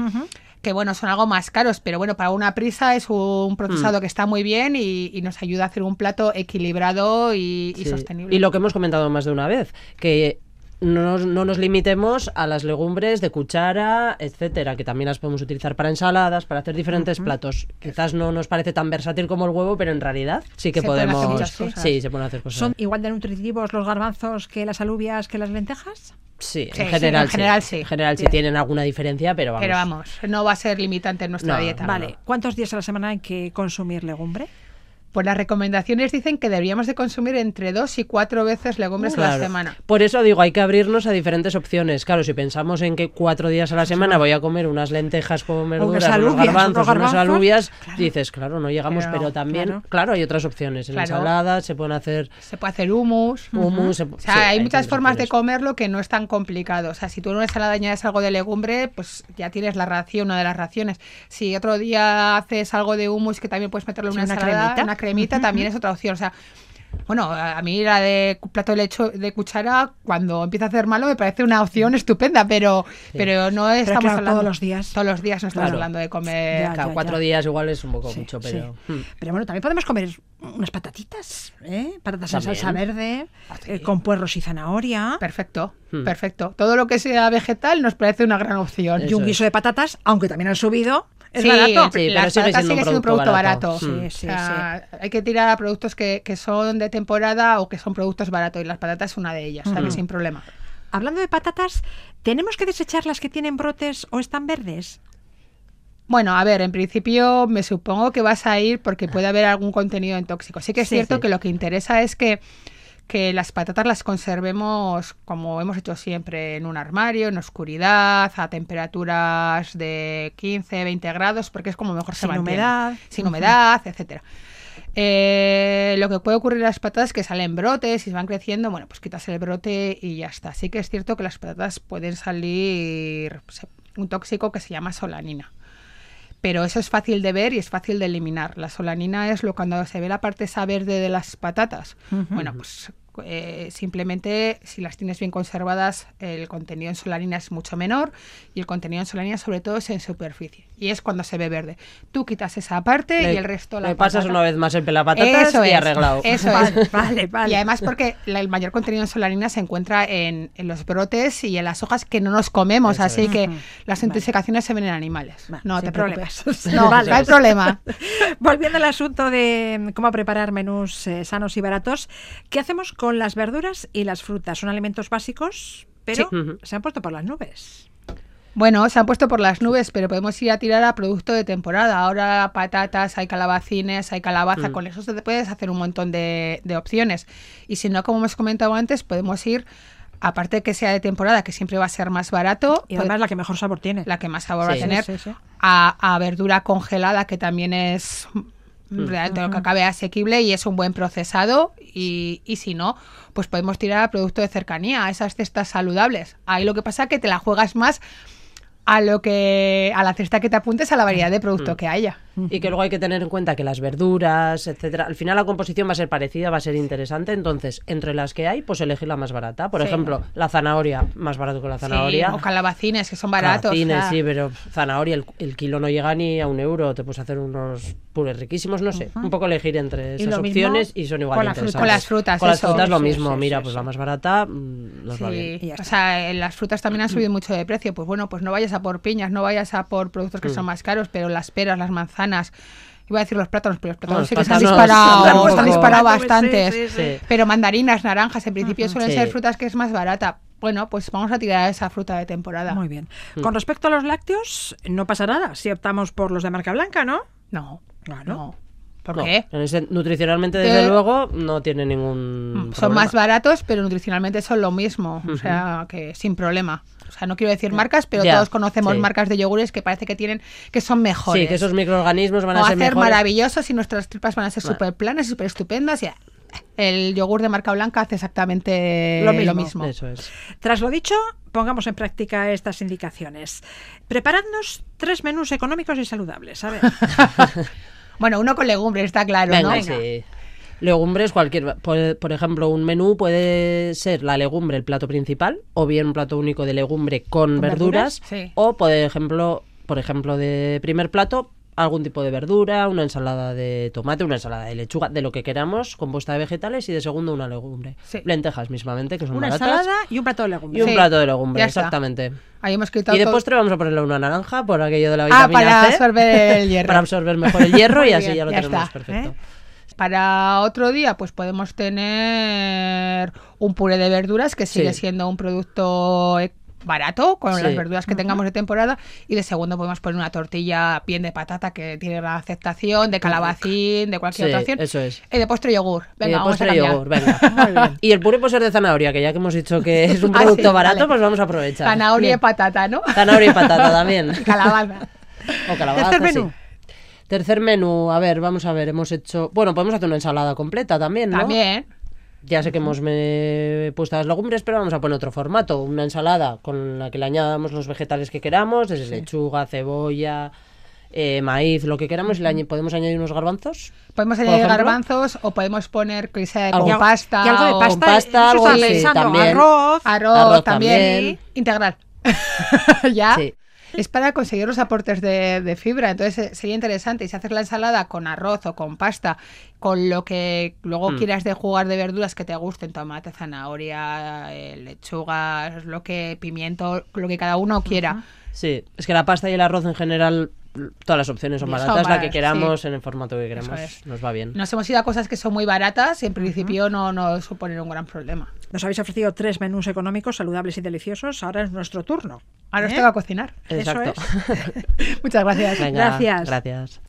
Que bueno, son algo más caros, pero bueno, para una prisa es un procesado Mm. que está muy bien y, y nos ayuda a hacer un plato equilibrado y, sostenible. Y lo que hemos comentado más de una vez, que no nos, no nos limitemos a las legumbres de cuchara, etcétera, que también las podemos utilizar para ensaladas, para hacer diferentes platos. Quizás no nos parece tan versátil como el huevo, pero en realidad sí que Se pueden hacer podemos. muchas cosas. Sí, se pueden hacer cosas. ¿Son igual de nutritivos los garbanzos que las alubias que las lentejas? Sí, Sí, en sí, general, en general sí. sí. En general sí tienen alguna diferencia, pero vamos. Pero vamos, no va a ser limitante en nuestra No, dieta. Vale, ¿cuántos días a la semana hay que consumir legumbre? Pues las recomendaciones dicen que deberíamos de consumir entre dos y cuatro veces legumbres a la semana. Por eso digo, hay que abrirnos a diferentes opciones. Claro, si pensamos en que cuatro días a la semana voy a comer unas lentejas con verduras, unos alubias, garbanzos, unos unas garbanzos, alubias, claro. dices, claro, no llegamos, Pero, pero, también, claro. claro. hay otras opciones. En ensaladas se pueden hacer Se puede hacer hummus. hummus. se- O sea, sí, hay muchas formas de comerlo que no es tan complicado. O sea, si tú en una ensalada añades algo de legumbre, pues ya tienes la ración, una de las raciones. Si otro día haces algo de hummus que también puedes meterlo en Sí, una, una ensalada, cremita. una cremita, también es otra opción. O sea, bueno, a mí la de plato de leche de cuchara, cuando empieza a hacer malo, me parece una opción estupenda, pero, pero no estamos claro, hablando todos los días. Todos los días no estamos Claro. hablando de comer. Ya, Claro, ya, cuatro ya. días igual es un poco Sí, mucho, sí. pero... hmm. Pero bueno, también podemos comer unas patatitas, ¿eh? Patatas en salsa verde, eh, con puerros y zanahoria. Perfecto, Hmm. perfecto. Todo lo que sea vegetal nos parece una gran opción. Eso y un es. guiso de patatas, aunque también han subido, es sí, barato. Sí, pero las sigue patatas siendo un sigue siendo un producto producto barato. barato. Sí, O sí, sea, Hay que tirar a productos que, que son de temporada o que son productos baratos y las patatas es una de ellas, ¿sabes? Sin problema. Hablando de patatas, ¿tenemos que desechar las que tienen brotes o están verdes? Bueno, a ver, en principio me supongo que vas a ir porque puede haber algún contenido en tóxico. Sí que es Sí, cierto sí. que lo que interesa es que, que las patatas las conservemos como hemos hecho siempre, en un armario, en oscuridad, a temperaturas de 15, 20 grados, porque es como mejor se Sin mantiene. humedad. Sin humedad, etcétera. Eh, lo que puede ocurrir en las patatas es que salen brotes y se van creciendo, bueno, pues quitas el brote y ya está. Sí que es cierto que las patatas pueden salir un tóxico que se llama solanina. Pero eso es fácil de ver y es fácil de eliminar. La solanina es lo cuando se ve la parte esa verde de las patatas. Bueno, pues eh, simplemente si las tienes bien conservadas, el contenido en solanina es mucho menor y el contenido en solanina sobre todo es en superficie. Y es cuando se ve verde. Tú quitas esa parte y el resto la le pasas patata. una vez más el pelapatatas Eso y es, arreglado. Eso Vale, es. vale, vale. Y además porque la- el mayor contenido en solanina se encuentra en, en los brotes y en las hojas que no nos comemos, Eso así es. que las Vale. intoxicaciones se ven en animales. Vale, no te problemas. preocupes. No, Vale. no hay problema. Volviendo al asunto de cómo preparar menús eh, sanos y baratos, ¿qué hacemos con las verduras y las frutas? Son alimentos básicos, pero Sí. Se han puesto por las nubes. Bueno, se han puesto por las nubes, pero podemos ir a tirar a producto de temporada. Ahora patatas, hay calabacines, hay calabaza. Mm. Con eso te puedes hacer un montón de, de opciones. Y si no, como hemos comentado antes, podemos ir, aparte de que sea de temporada, que siempre va a ser más barato, Y además la que mejor sabor tiene. la que más sabor va a tener, Sí, sí, sí. A, a verdura congelada, que también es Mm. realmente lo que acabe asequible y es un buen procesado. Y, y si no, pues podemos tirar a producto de cercanía, a esas cestas saludables. Ahí lo que pasa es que te la juegas más a lo que a la cesta que te apuntes a la variedad de Mm. producto que haya. Y que luego hay que tener en cuenta que las verduras, etcétera, al final la composición va a ser parecida, va a ser interesante. Entonces, entre las que hay, pues elegir la más barata. Por Sí. ejemplo, la zanahoria, más barato que la zanahoria. Sí, o calabacines, que son baratos. Calabacines, o sea, sí, pero zanahoria, el, el kilo no llega ni a un euro. Te puedes hacer unos purés riquísimos, no sé. Un poco elegir entre esas opciones y son igual con frutas. interesantes. Con las frutas, Con las frutas lo mismo. sí, Mira, sí, pues sí. la más barata mm, nos va bien. O sea, eh, las frutas también han subido mucho de precio. Pues bueno, pues no vayas a por piñas, no vayas a por productos que Mm. son más caros, pero las peras, las manzanas, iba a decir los plátanos, pero los plátanos Bueno, sí que se han disparado, tampoco. se han disparado bastantes. sí, sí. Pero mandarinas, naranjas, en principio suelen Sí. ser frutas que es más barata. Bueno, pues vamos a tirar esa fruta de temporada. Muy bien. Mm. Con respecto a los lácteos, no pasa nada si optamos por los de marca blanca, ¿no? No, Claro. no. ¿Por No, qué? en ese- nutricionalmente, desde Eh, luego, no tiene ningún. Son problema. más baratos, pero nutricionalmente son lo mismo. O sea, que sin problema. O sea, no quiero decir marcas, pero Ya, todos conocemos sí. marcas de yogures que parece que tienen que son mejores. Sí, que esos microorganismos van o a ser hacer mejores. maravillosos y nuestras tripas van a ser súper planas y súper estupendas. Y el yogur de marca blanca hace exactamente Lo lo mismo. mismo. Eso es. Tras lo dicho, pongamos en práctica estas indicaciones. Preparadnos tres menús económicos y saludables. A ver. Bueno, uno con legumbres, está claro, Venga, ¿no? sí. Legumbres, cualquier. Por, por ejemplo, un menú puede ser la legumbre el plato principal, o bien un plato único de legumbre con, ¿Con verduras, verduras? Sí. o por ejemplo, por ejemplo, de primer plato, algún tipo de verdura, una ensalada de tomate, una ensalada de lechuga, de lo que queramos, compuesta de vegetales, y de segundo una legumbre. Sí. Lentejas mismamente, que son Una baratas. ensalada y un plato de Y legumbres. un Sí, plato de legumbre, ya está. exactamente. Ahí hemos quitado Y de postre vamos a ponerle una naranja por aquello de la Ah, vitamina para C. absorber el hierro. Para absorber mejor el hierro y así bien, ya lo ya tenemos está, perfecto. ¿eh? Para otro día, pues podemos tener un puré de verduras que sigue Sí. siendo un producto barato con Sí. las verduras que tengamos de temporada y de segundo podemos poner una tortilla bien de patata que tiene la aceptación de calabacín de cualquier Sí, otra opción eso es. y de postre yogur venga y de vamos postre a cambiar yogur, venga. Y el puré puede ser de zanahoria, que ya que hemos dicho que es un Ah, producto sí, barato, vale. pues vamos a aprovechar. zanahoria y patata ¿no? Zanahoria y patata también. calabaza O calabaza, Tercer sí. menú. Tercer menú, a ver, vamos a ver, hemos hecho... Bueno, podemos hacer una ensalada completa también, ¿no? también Ya sé que hemos me- puesto las legumbres, pero vamos a poner otro formato. Una ensalada con la que le añadamos los vegetales que queramos, desde lechuga, cebolla, eh, maíz, lo que queramos. Y le podemos añadir unos garbanzos. podemos añadir garbanzos o podemos poner que sea Algo- con pasta y algo de o- pasta, algo también. arroz. Arroz, Arroz también. también. Integral. ¿Ya? Sí. Es para conseguir los aportes de, de fibra. Entonces eh, sería interesante. Y si haces la ensalada con arroz o con pasta, con lo que luego Mm. quieras de jugar de verduras que te gusten, tomate, zanahoria, eh, lechuga, lo que, pimiento, lo que cada uno quiera. Sí, es que la pasta y el arroz en general, todas las opciones son Son baratas, la que queramos, sí. en el formato que queremos, es. nos va bien. Nos hemos ido a cosas que son muy baratas y en principio no nos suponen un gran problema. Nos habéis ofrecido tres menús económicos, saludables y deliciosos. Ahora es nuestro turno. Ahora os ¿Eh? toca cocinar. Eso Exacto. es. Muchas gracias. Venga, Gracias. Gracias.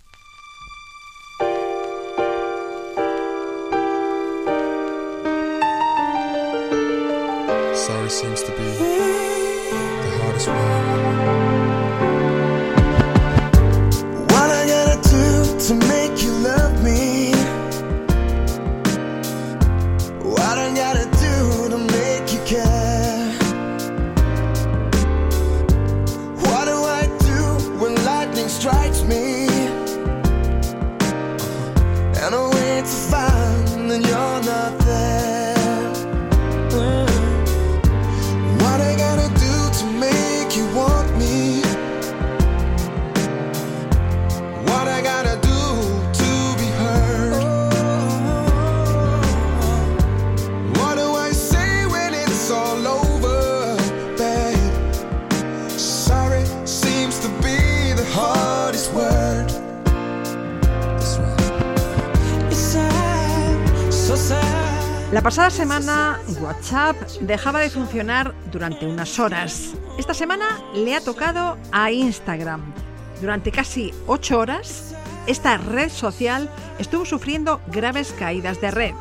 Sorry seems to be the hardest word. La pasada semana WhatsApp dejaba de funcionar durante unas horas. Esta semana le ha tocado a Instagram. Durante casi ocho horas, esta red social estuvo sufriendo graves caídas de red,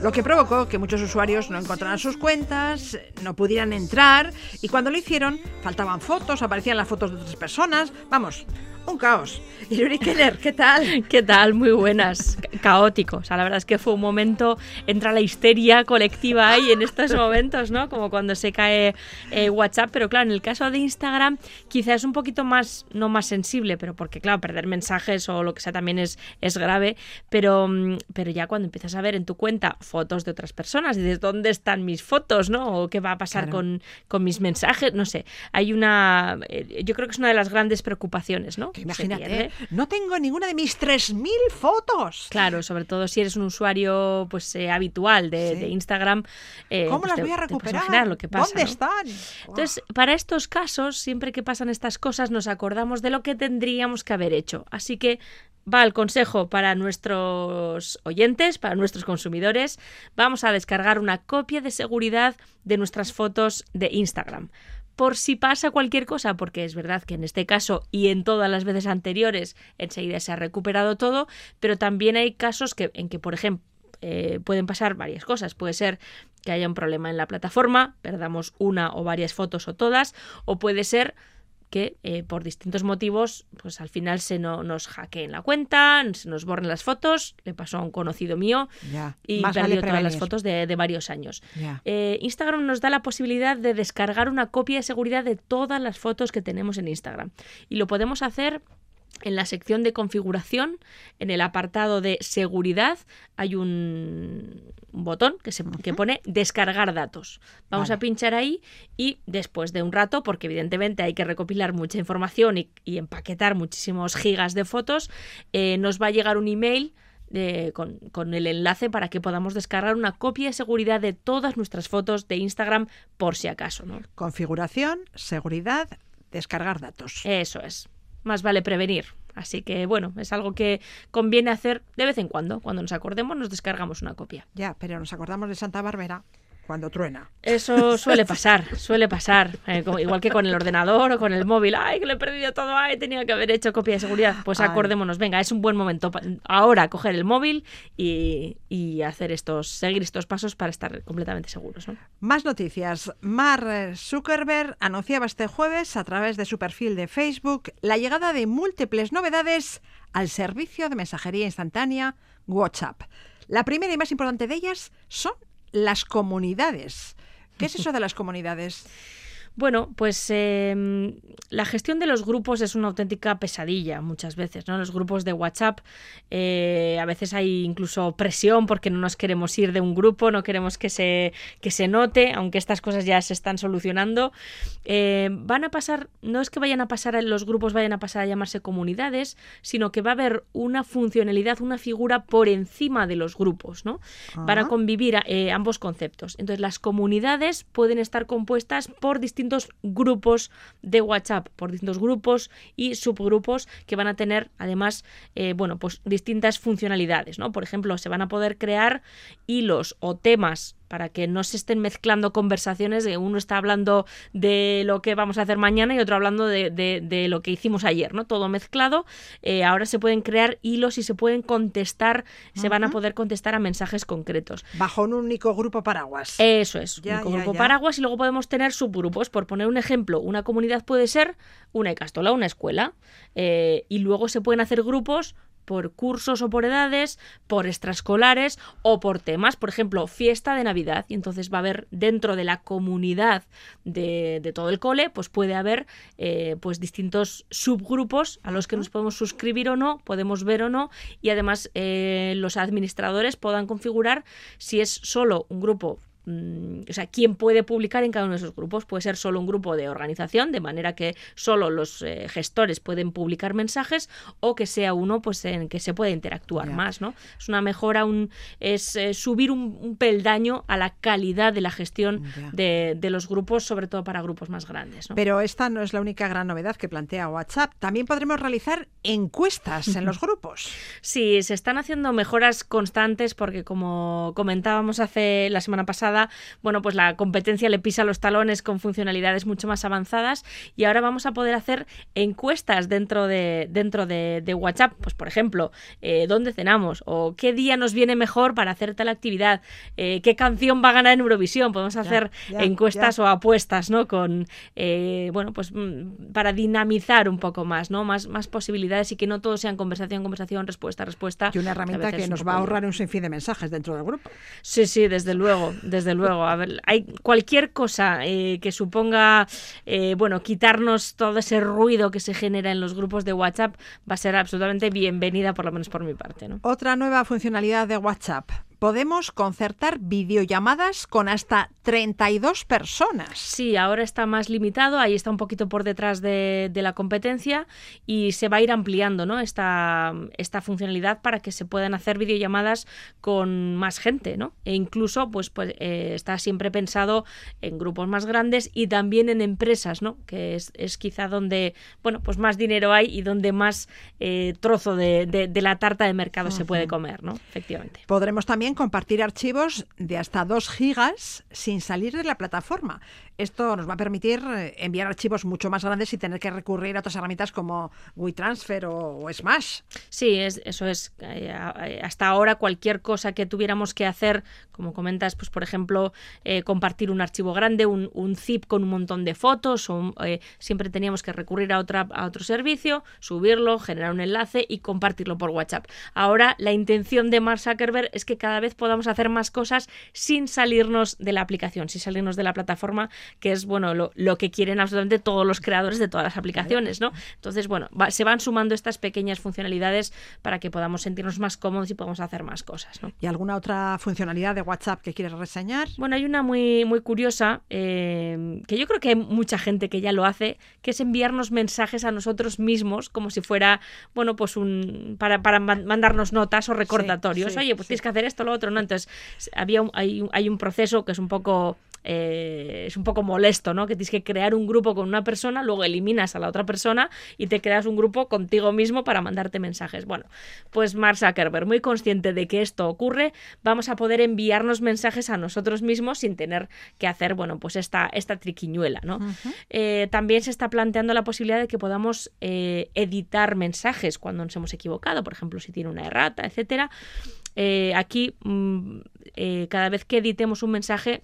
lo que provocó que muchos usuarios no encontraran sus cuentas, no pudieran entrar y cuando lo hicieron faltaban fotos, aparecían las fotos de otras personas, vamos, un caos. Y Yuri Keller, ¿qué tal? ¿Qué tal? Muy buenas. Ca- Caótico. O sea, la verdad es que fue un momento, entra la histeria colectiva ahí en estos momentos, ¿no? Como cuando se cae eh, WhatsApp. Pero claro, en el caso de Instagram, quizás es un poquito más, no más sensible, pero porque, claro, perder mensajes o lo que sea también es, es grave. Pero, mm, pero ya cuando empiezas a ver en tu cuenta fotos de otras personas, dices, ¿dónde están mis fotos, no? O qué va a pasar Claro. con, con mis mensajes, no sé. Hay una. eh, yo creo que es una de las grandes preocupaciones, ¿no? Imagínate, no tengo ninguna de mis 3.000 fotos. Claro, sobre todo si eres un usuario pues eh, habitual de, Sí. de Instagram. eh, ¿Cómo pues las te- voy a recuperar? imaginar lo que pasa, ¿Dónde ¿no? están? Entonces, para estos casos, siempre que pasan estas cosas, nos acordamos de lo que tendríamos que haber hecho. Así que va el consejo para nuestros oyentes, para nuestros consumidores. Vamos a descargar una copia de seguridad de nuestras fotos de Instagram. Por si pasa cualquier cosa, porque es verdad que en este caso y en todas las veces anteriores enseguida se ha recuperado todo, pero también hay casos en que, por ejemplo, eh, pueden pasar varias cosas. Puede ser que haya un problema en la plataforma, perdamos una o varias fotos o todas, o puede ser que eh, por distintos motivos, pues al final se no, nos hackeen la cuenta, se nos borren las fotos, le pasó a un conocido mío Ya. y Más perdió vale todas las fotos de, de varios años. Eh, Instagram nos da la posibilidad de descargar una copia de seguridad de todas las fotos que tenemos en Instagram. Y lo podemos hacer en la sección de configuración, en el apartado de seguridad, hay un, botón que, se, que pone descargar datos. Vamos Vale. a pinchar ahí y después de un rato, porque evidentemente hay que recopilar mucha información y, y empaquetar muchísimos gigas de fotos, eh, nos va a llegar un email de- con, con el enlace para que podamos descargar una copia de seguridad de todas nuestras fotos de Instagram por si acaso, ¿no? Configuración, seguridad, descargar datos. Eso es. Más vale prevenir. Así que bueno, es algo que conviene hacer de vez en cuando. Cuando nos acordemos, nos descargamos una copia. Ya, pero nos acordamos de Santa Bárbara cuando truena. Eso suele pasar, suele pasar. Eh, como- igual que con el ordenador o con el móvil. Ay, que lo he perdido todo. Ay, tenía que haber hecho copia de seguridad. Pues Ay. acordémonos, venga, es un buen momento ahora coger el móvil y, y hacer estos, seguir estos pasos para estar completamente seguros. ¿no? Más noticias. Mark Zuckerberg anunciaba este jueves a través de su perfil de Facebook la llegada de múltiples novedades al servicio de mensajería instantánea WhatsApp. La primera y más importante de ellas son las comunidades. ¿Qué es eso de las comunidades? Bueno, pues eh, la gestión de los grupos es una auténtica pesadilla muchas veces, ¿no? Los grupos de WhatsApp, eh, a veces hay incluso presión porque no nos queremos ir de un grupo, no queremos que se, que se note, aunque estas cosas ya se están solucionando. Eh, van a pasar, no es que vayan a pasar, los grupos vayan a pasar a llamarse comunidades, sino que va a haber una funcionalidad, una figura por encima de los grupos, ¿no? Van a Ah. convivir eh, ambos conceptos. Entonces, las comunidades pueden estar compuestas por distintos grupos de WhatsApp, por distintos grupos y subgrupos que van a tener, además, eh, bueno, pues distintas funcionalidades, ¿no? Por ejemplo, se van a poder crear hilos o temas para que no se estén mezclando conversaciones de uno está hablando de lo que vamos a hacer mañana y otro hablando de, de- de lo que hicimos ayer, ¿no? Todo mezclado. Eh, ahora se pueden crear hilos y se pueden contestar, se van a poder contestar a mensajes concretos. Bajo un único grupo paraguas. Eso es, Ya, un ya, grupo ya. paraguas y luego podemos tener subgrupos. Por poner un ejemplo, una comunidad puede ser una Icastola, una escuela, eh, y luego se pueden hacer grupos por cursos o por edades, por extraescolares o por temas, por ejemplo, fiesta de Navidad. Y entonces va a haber dentro de la comunidad de, de todo el cole, pues puede haber eh, pues distintos subgrupos a los que nos podemos suscribir o no, podemos ver o no, y además eh, los administradores puedan configurar si es solo un grupo mm, o sea, quién puede publicar en cada uno de esos grupos. Puede ser solo un grupo de organización, de manera que solo los eh, gestores pueden publicar mensajes, o que sea uno pues en que se pueda interactuar más, ¿no? Es una mejora, un, es eh, subir un, un peldaño a la calidad de la gestión de, de los grupos, sobre todo para grupos más grandes, ¿no? Pero esta no es la única gran novedad que plantea WhatsApp. También podremos realizar encuestas en los grupos. Sí, se están haciendo mejoras constantes porque como comentábamos hace la semana pasada, bueno, pues la competencia le pisa los talones con funcionalidades mucho más avanzadas y ahora vamos a poder hacer encuestas dentro de dentro de, de WhatsApp, pues por ejemplo, eh, dónde cenamos o qué día nos viene mejor para hacer tal actividad, eh, qué canción va a ganar en Eurovisión, podemos hacer ya, encuestas ya. o apuestas, ¿no? Con eh, bueno, pues mm, para dinamizar un poco más, ¿no? Más, más posibilidades y que no todo sean conversación, conversación, respuesta, respuesta. Y una herramienta que un nos va a ahorrar un sinfín de mensajes dentro del grupo. Sí, sí, desde luego, desde luego. A ver, hay cualquier cosa eh, que suponga, eh, bueno, quitarnos todo ese ruido que se genera en los grupos de WhatsApp va a ser absolutamente bienvenida, por lo menos por mi parte, ¿no? Otra nueva funcionalidad de WhatsApp. Podemos concertar videollamadas con hasta 32 personas. Sí, ahora está más limitado, ahí está un poquito por detrás de, de la competencia y se va a ir ampliando ¿no? esta, esta funcionalidad para que se puedan hacer videollamadas con más gente, ¿no? E incluso, pues, pues eh, está siempre pensado en grupos más grandes y también en empresas, ¿no? Que es, es quizá donde, bueno, pues más dinero hay y donde más eh, trozo de, de- de la tarta de mercado se puede comer, ¿no? Efectivamente. Podremos también compartir archivos de hasta 2 gigas sin salir de la plataforma. Esto nos va a permitir eh, enviar archivos mucho más grandes y tener que recurrir a otras herramientas como WeTransfer o, o Smash. Sí, es, eso es. eh, a- hasta ahora cualquier cosa que tuviéramos que hacer, como comentas, pues por ejemplo, eh, compartir un archivo grande, un, zip con un montón de fotos, o eh, siempre teníamos que recurrir a, otra, a otro servicio, subirlo, generar un enlace y compartirlo por WhatsApp. Ahora la intención de Mark Zuckerberg es que cada vez podamos hacer más cosas sin salirnos de la aplicación, sin salirnos de la plataforma, que es bueno lo, lo que quieren absolutamente todos los creadores de todas las aplicaciones, ¿no? Entonces, bueno, va- se van sumando estas pequeñas funcionalidades para que podamos sentirnos más cómodos y podamos hacer más cosas, ¿no? ¿Y alguna otra funcionalidad de WhatsApp que quieres reseñar? Bueno, hay una muy, muy curiosa, eh, que yo creo que hay mucha gente que ya lo hace, que es enviarnos mensajes a nosotros mismos, como si fuera, bueno, pues un para, para man- mandarnos notas o recordatorios. sí, Oye, pues sí. tienes que hacer esto, lo otro, ¿no? Entonces, había un- hay, un- hay un proceso que es un poco eh, es un poco molesto, ¿no? Que tienes que crear un grupo con una persona, luego eliminas a la otra persona y te creas un grupo contigo mismo para mandarte mensajes. Bueno, pues Mark Zuckerberg, muy consciente de que esto ocurre, vamos a poder enviarnos mensajes a nosotros mismos sin tener que hacer, bueno, pues esta, esta triquiñuela, ¿no? Eh, también se está planteando la posibilidad de que podamos eh, editar mensajes cuando nos hemos equivocado, por ejemplo, si tiene una errata, etcétera. Eh, aquí, mm, cada vez que editemos un mensaje,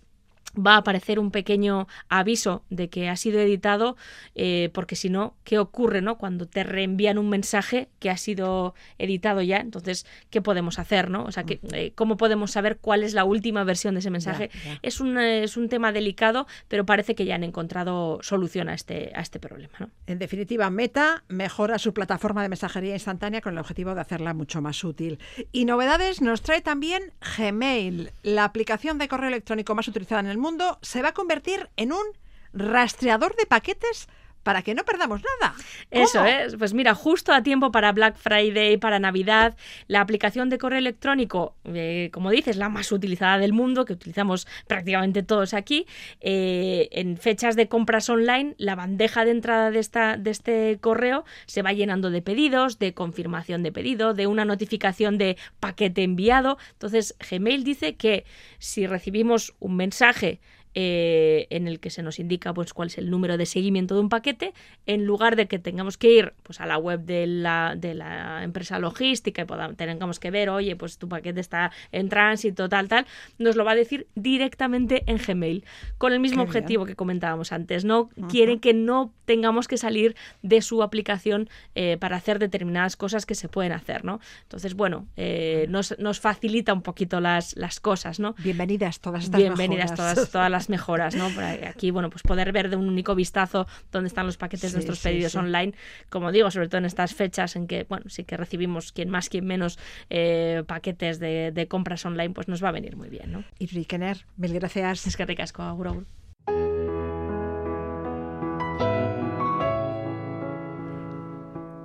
va a aparecer un pequeño aviso de que ha sido editado, eh, porque si no, ¿qué ocurre no? cuando te reenvían un mensaje que ha sido editado ya? Entonces, ¿qué podemos hacer? ¿no? O sea, que, eh, ¿cómo podemos saber cuál es la última versión de ese mensaje? ya. Es, un, eh, es un tema delicado, pero parece que ya han encontrado solución a este, a este problema. ¿no? En definitiva, Meta mejora su plataforma de mensajería instantánea con el objetivo de hacerla mucho más útil. Y novedades nos trae también Gmail, la aplicación de correo electrónico más utilizada en el mundo, se va a convertir en un rastreador de paquetes para que no perdamos nada. ¿Cómo? Eso es, pues mira, justo a tiempo para Black Friday, para Navidad, la aplicación de correo electrónico, eh, como dices, la más utilizada del mundo, que utilizamos prácticamente todos aquí, eh, en fechas de compras online, la bandeja de entrada de, esta, de este correo se va llenando de pedidos, de confirmación de pedido, de una notificación de paquete enviado. Entonces, Gmail dice que si recibimos un mensaje eh, en el que se nos indica pues cuál es el número de seguimiento de un paquete, en lugar de que tengamos que ir pues a la web de la, de la empresa logística y podamos, tengamos que ver, oye, pues tu paquete está en tránsito, tal, tal, nos lo va a decir directamente en Gmail, con el mismo Qué bien. objetivo que comentábamos antes, ¿no? Quieren que no tengamos que salir de su aplicación eh, para hacer determinadas cosas que se pueden hacer, ¿no? Entonces, bueno, eh, nos, nos facilita un poquito las, las cosas, ¿no? Bienvenidas todas estas Bienvenidas mejoras. todas, todas las mejoras, ¿no? Para aquí, bueno, pues poder ver de un único vistazo dónde están los paquetes Sí, de nuestros sí, pedidos sí. online. Como digo, sobre todo en estas fechas en que, bueno, sí que recibimos quien más, quien menos eh, paquetes de, de compras online, pues nos va a venir muy bien, ¿no? Y Rikener, mil gracias. Es que ricasco, agur,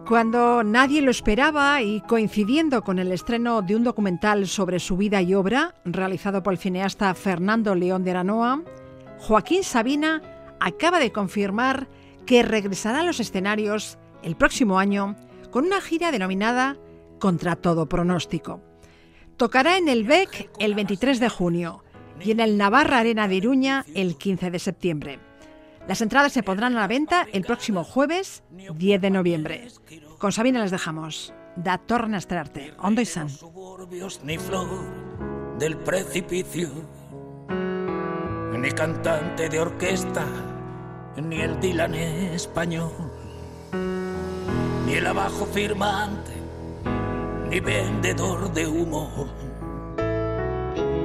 Cuando nadie lo esperaba y coincidiendo con el estreno de un documental sobre su vida y obra, realizado por el cineasta Fernando León de Aranoa, Joaquín Sabina acaba de confirmar que regresará a los escenarios el próximo año con una gira denominada Contra todo pronóstico. Tocará en el BEC el 23 de junio y en el Navarra Arena de Iruña el 15 de septiembre. Las entradas se pondrán a la venta el próximo jueves 10 de noviembre. Con Sabina les dejamos. Da torna a. Ondo y san. ni flor del precipicio, ni cantante de orquesta, ni el Dylan español, ni el abajo firmante, ni vendedor de humo,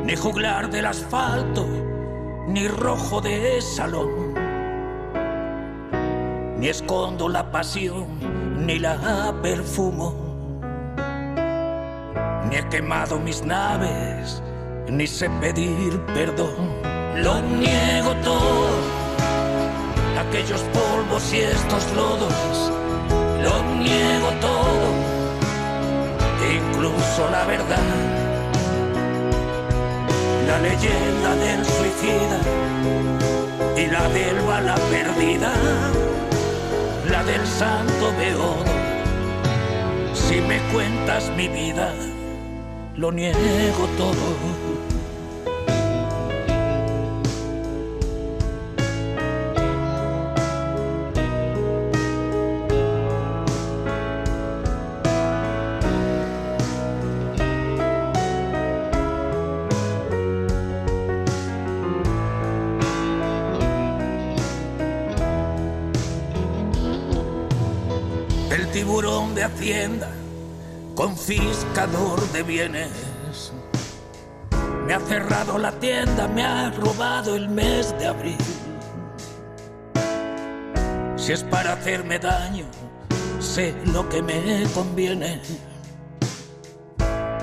ni juglar del asfalto, ni rojo de salón, ni escondo la pasión, ni la perfumo ni he quemado mis naves, ni sé pedir perdón. Lo niego todo, aquellos polvos y estos lodos, lo niego todo, incluso la verdad. La leyenda del suicida y la del bala perdida, la del santo beodo. Si me cuentas mi vida, lo niego todo. Confiscador de bienes. Me ha cerrado la tienda, me ha robado el mes de abril. Si es para hacerme daño, sé lo que me conviene.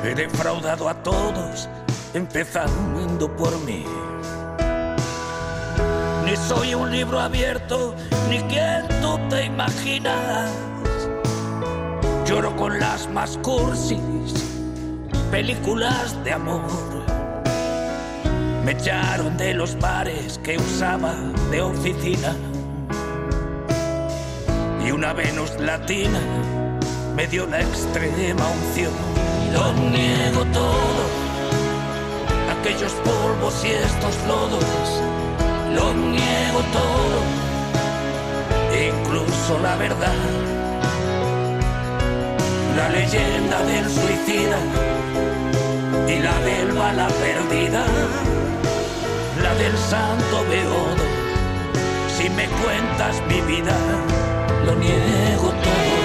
He defraudado a todos, empezando por mí. Ni soy un libro abierto, ni quien tú te imaginas. Lloro con las más cursis películas de amor. Me echaron de los bares que usaba de oficina. Y una Venus latina me dio la extrema unción. Lo niego todo, aquellos polvos y estos lodos. Lo niego todo, incluso la verdad la leyenda del suicida y la del bala perdida, la del santo beodo. Si me cuentas mi vida, lo niego todo.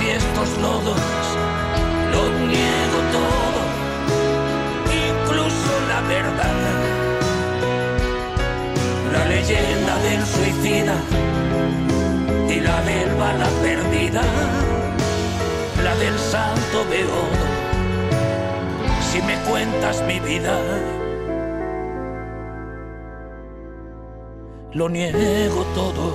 Y estos lodos. Lo niego todo, incluso la verdad. La leyenda del suicida y la del bala perdida. La del santo beodo. Si me cuentas mi vida. lo niego todo.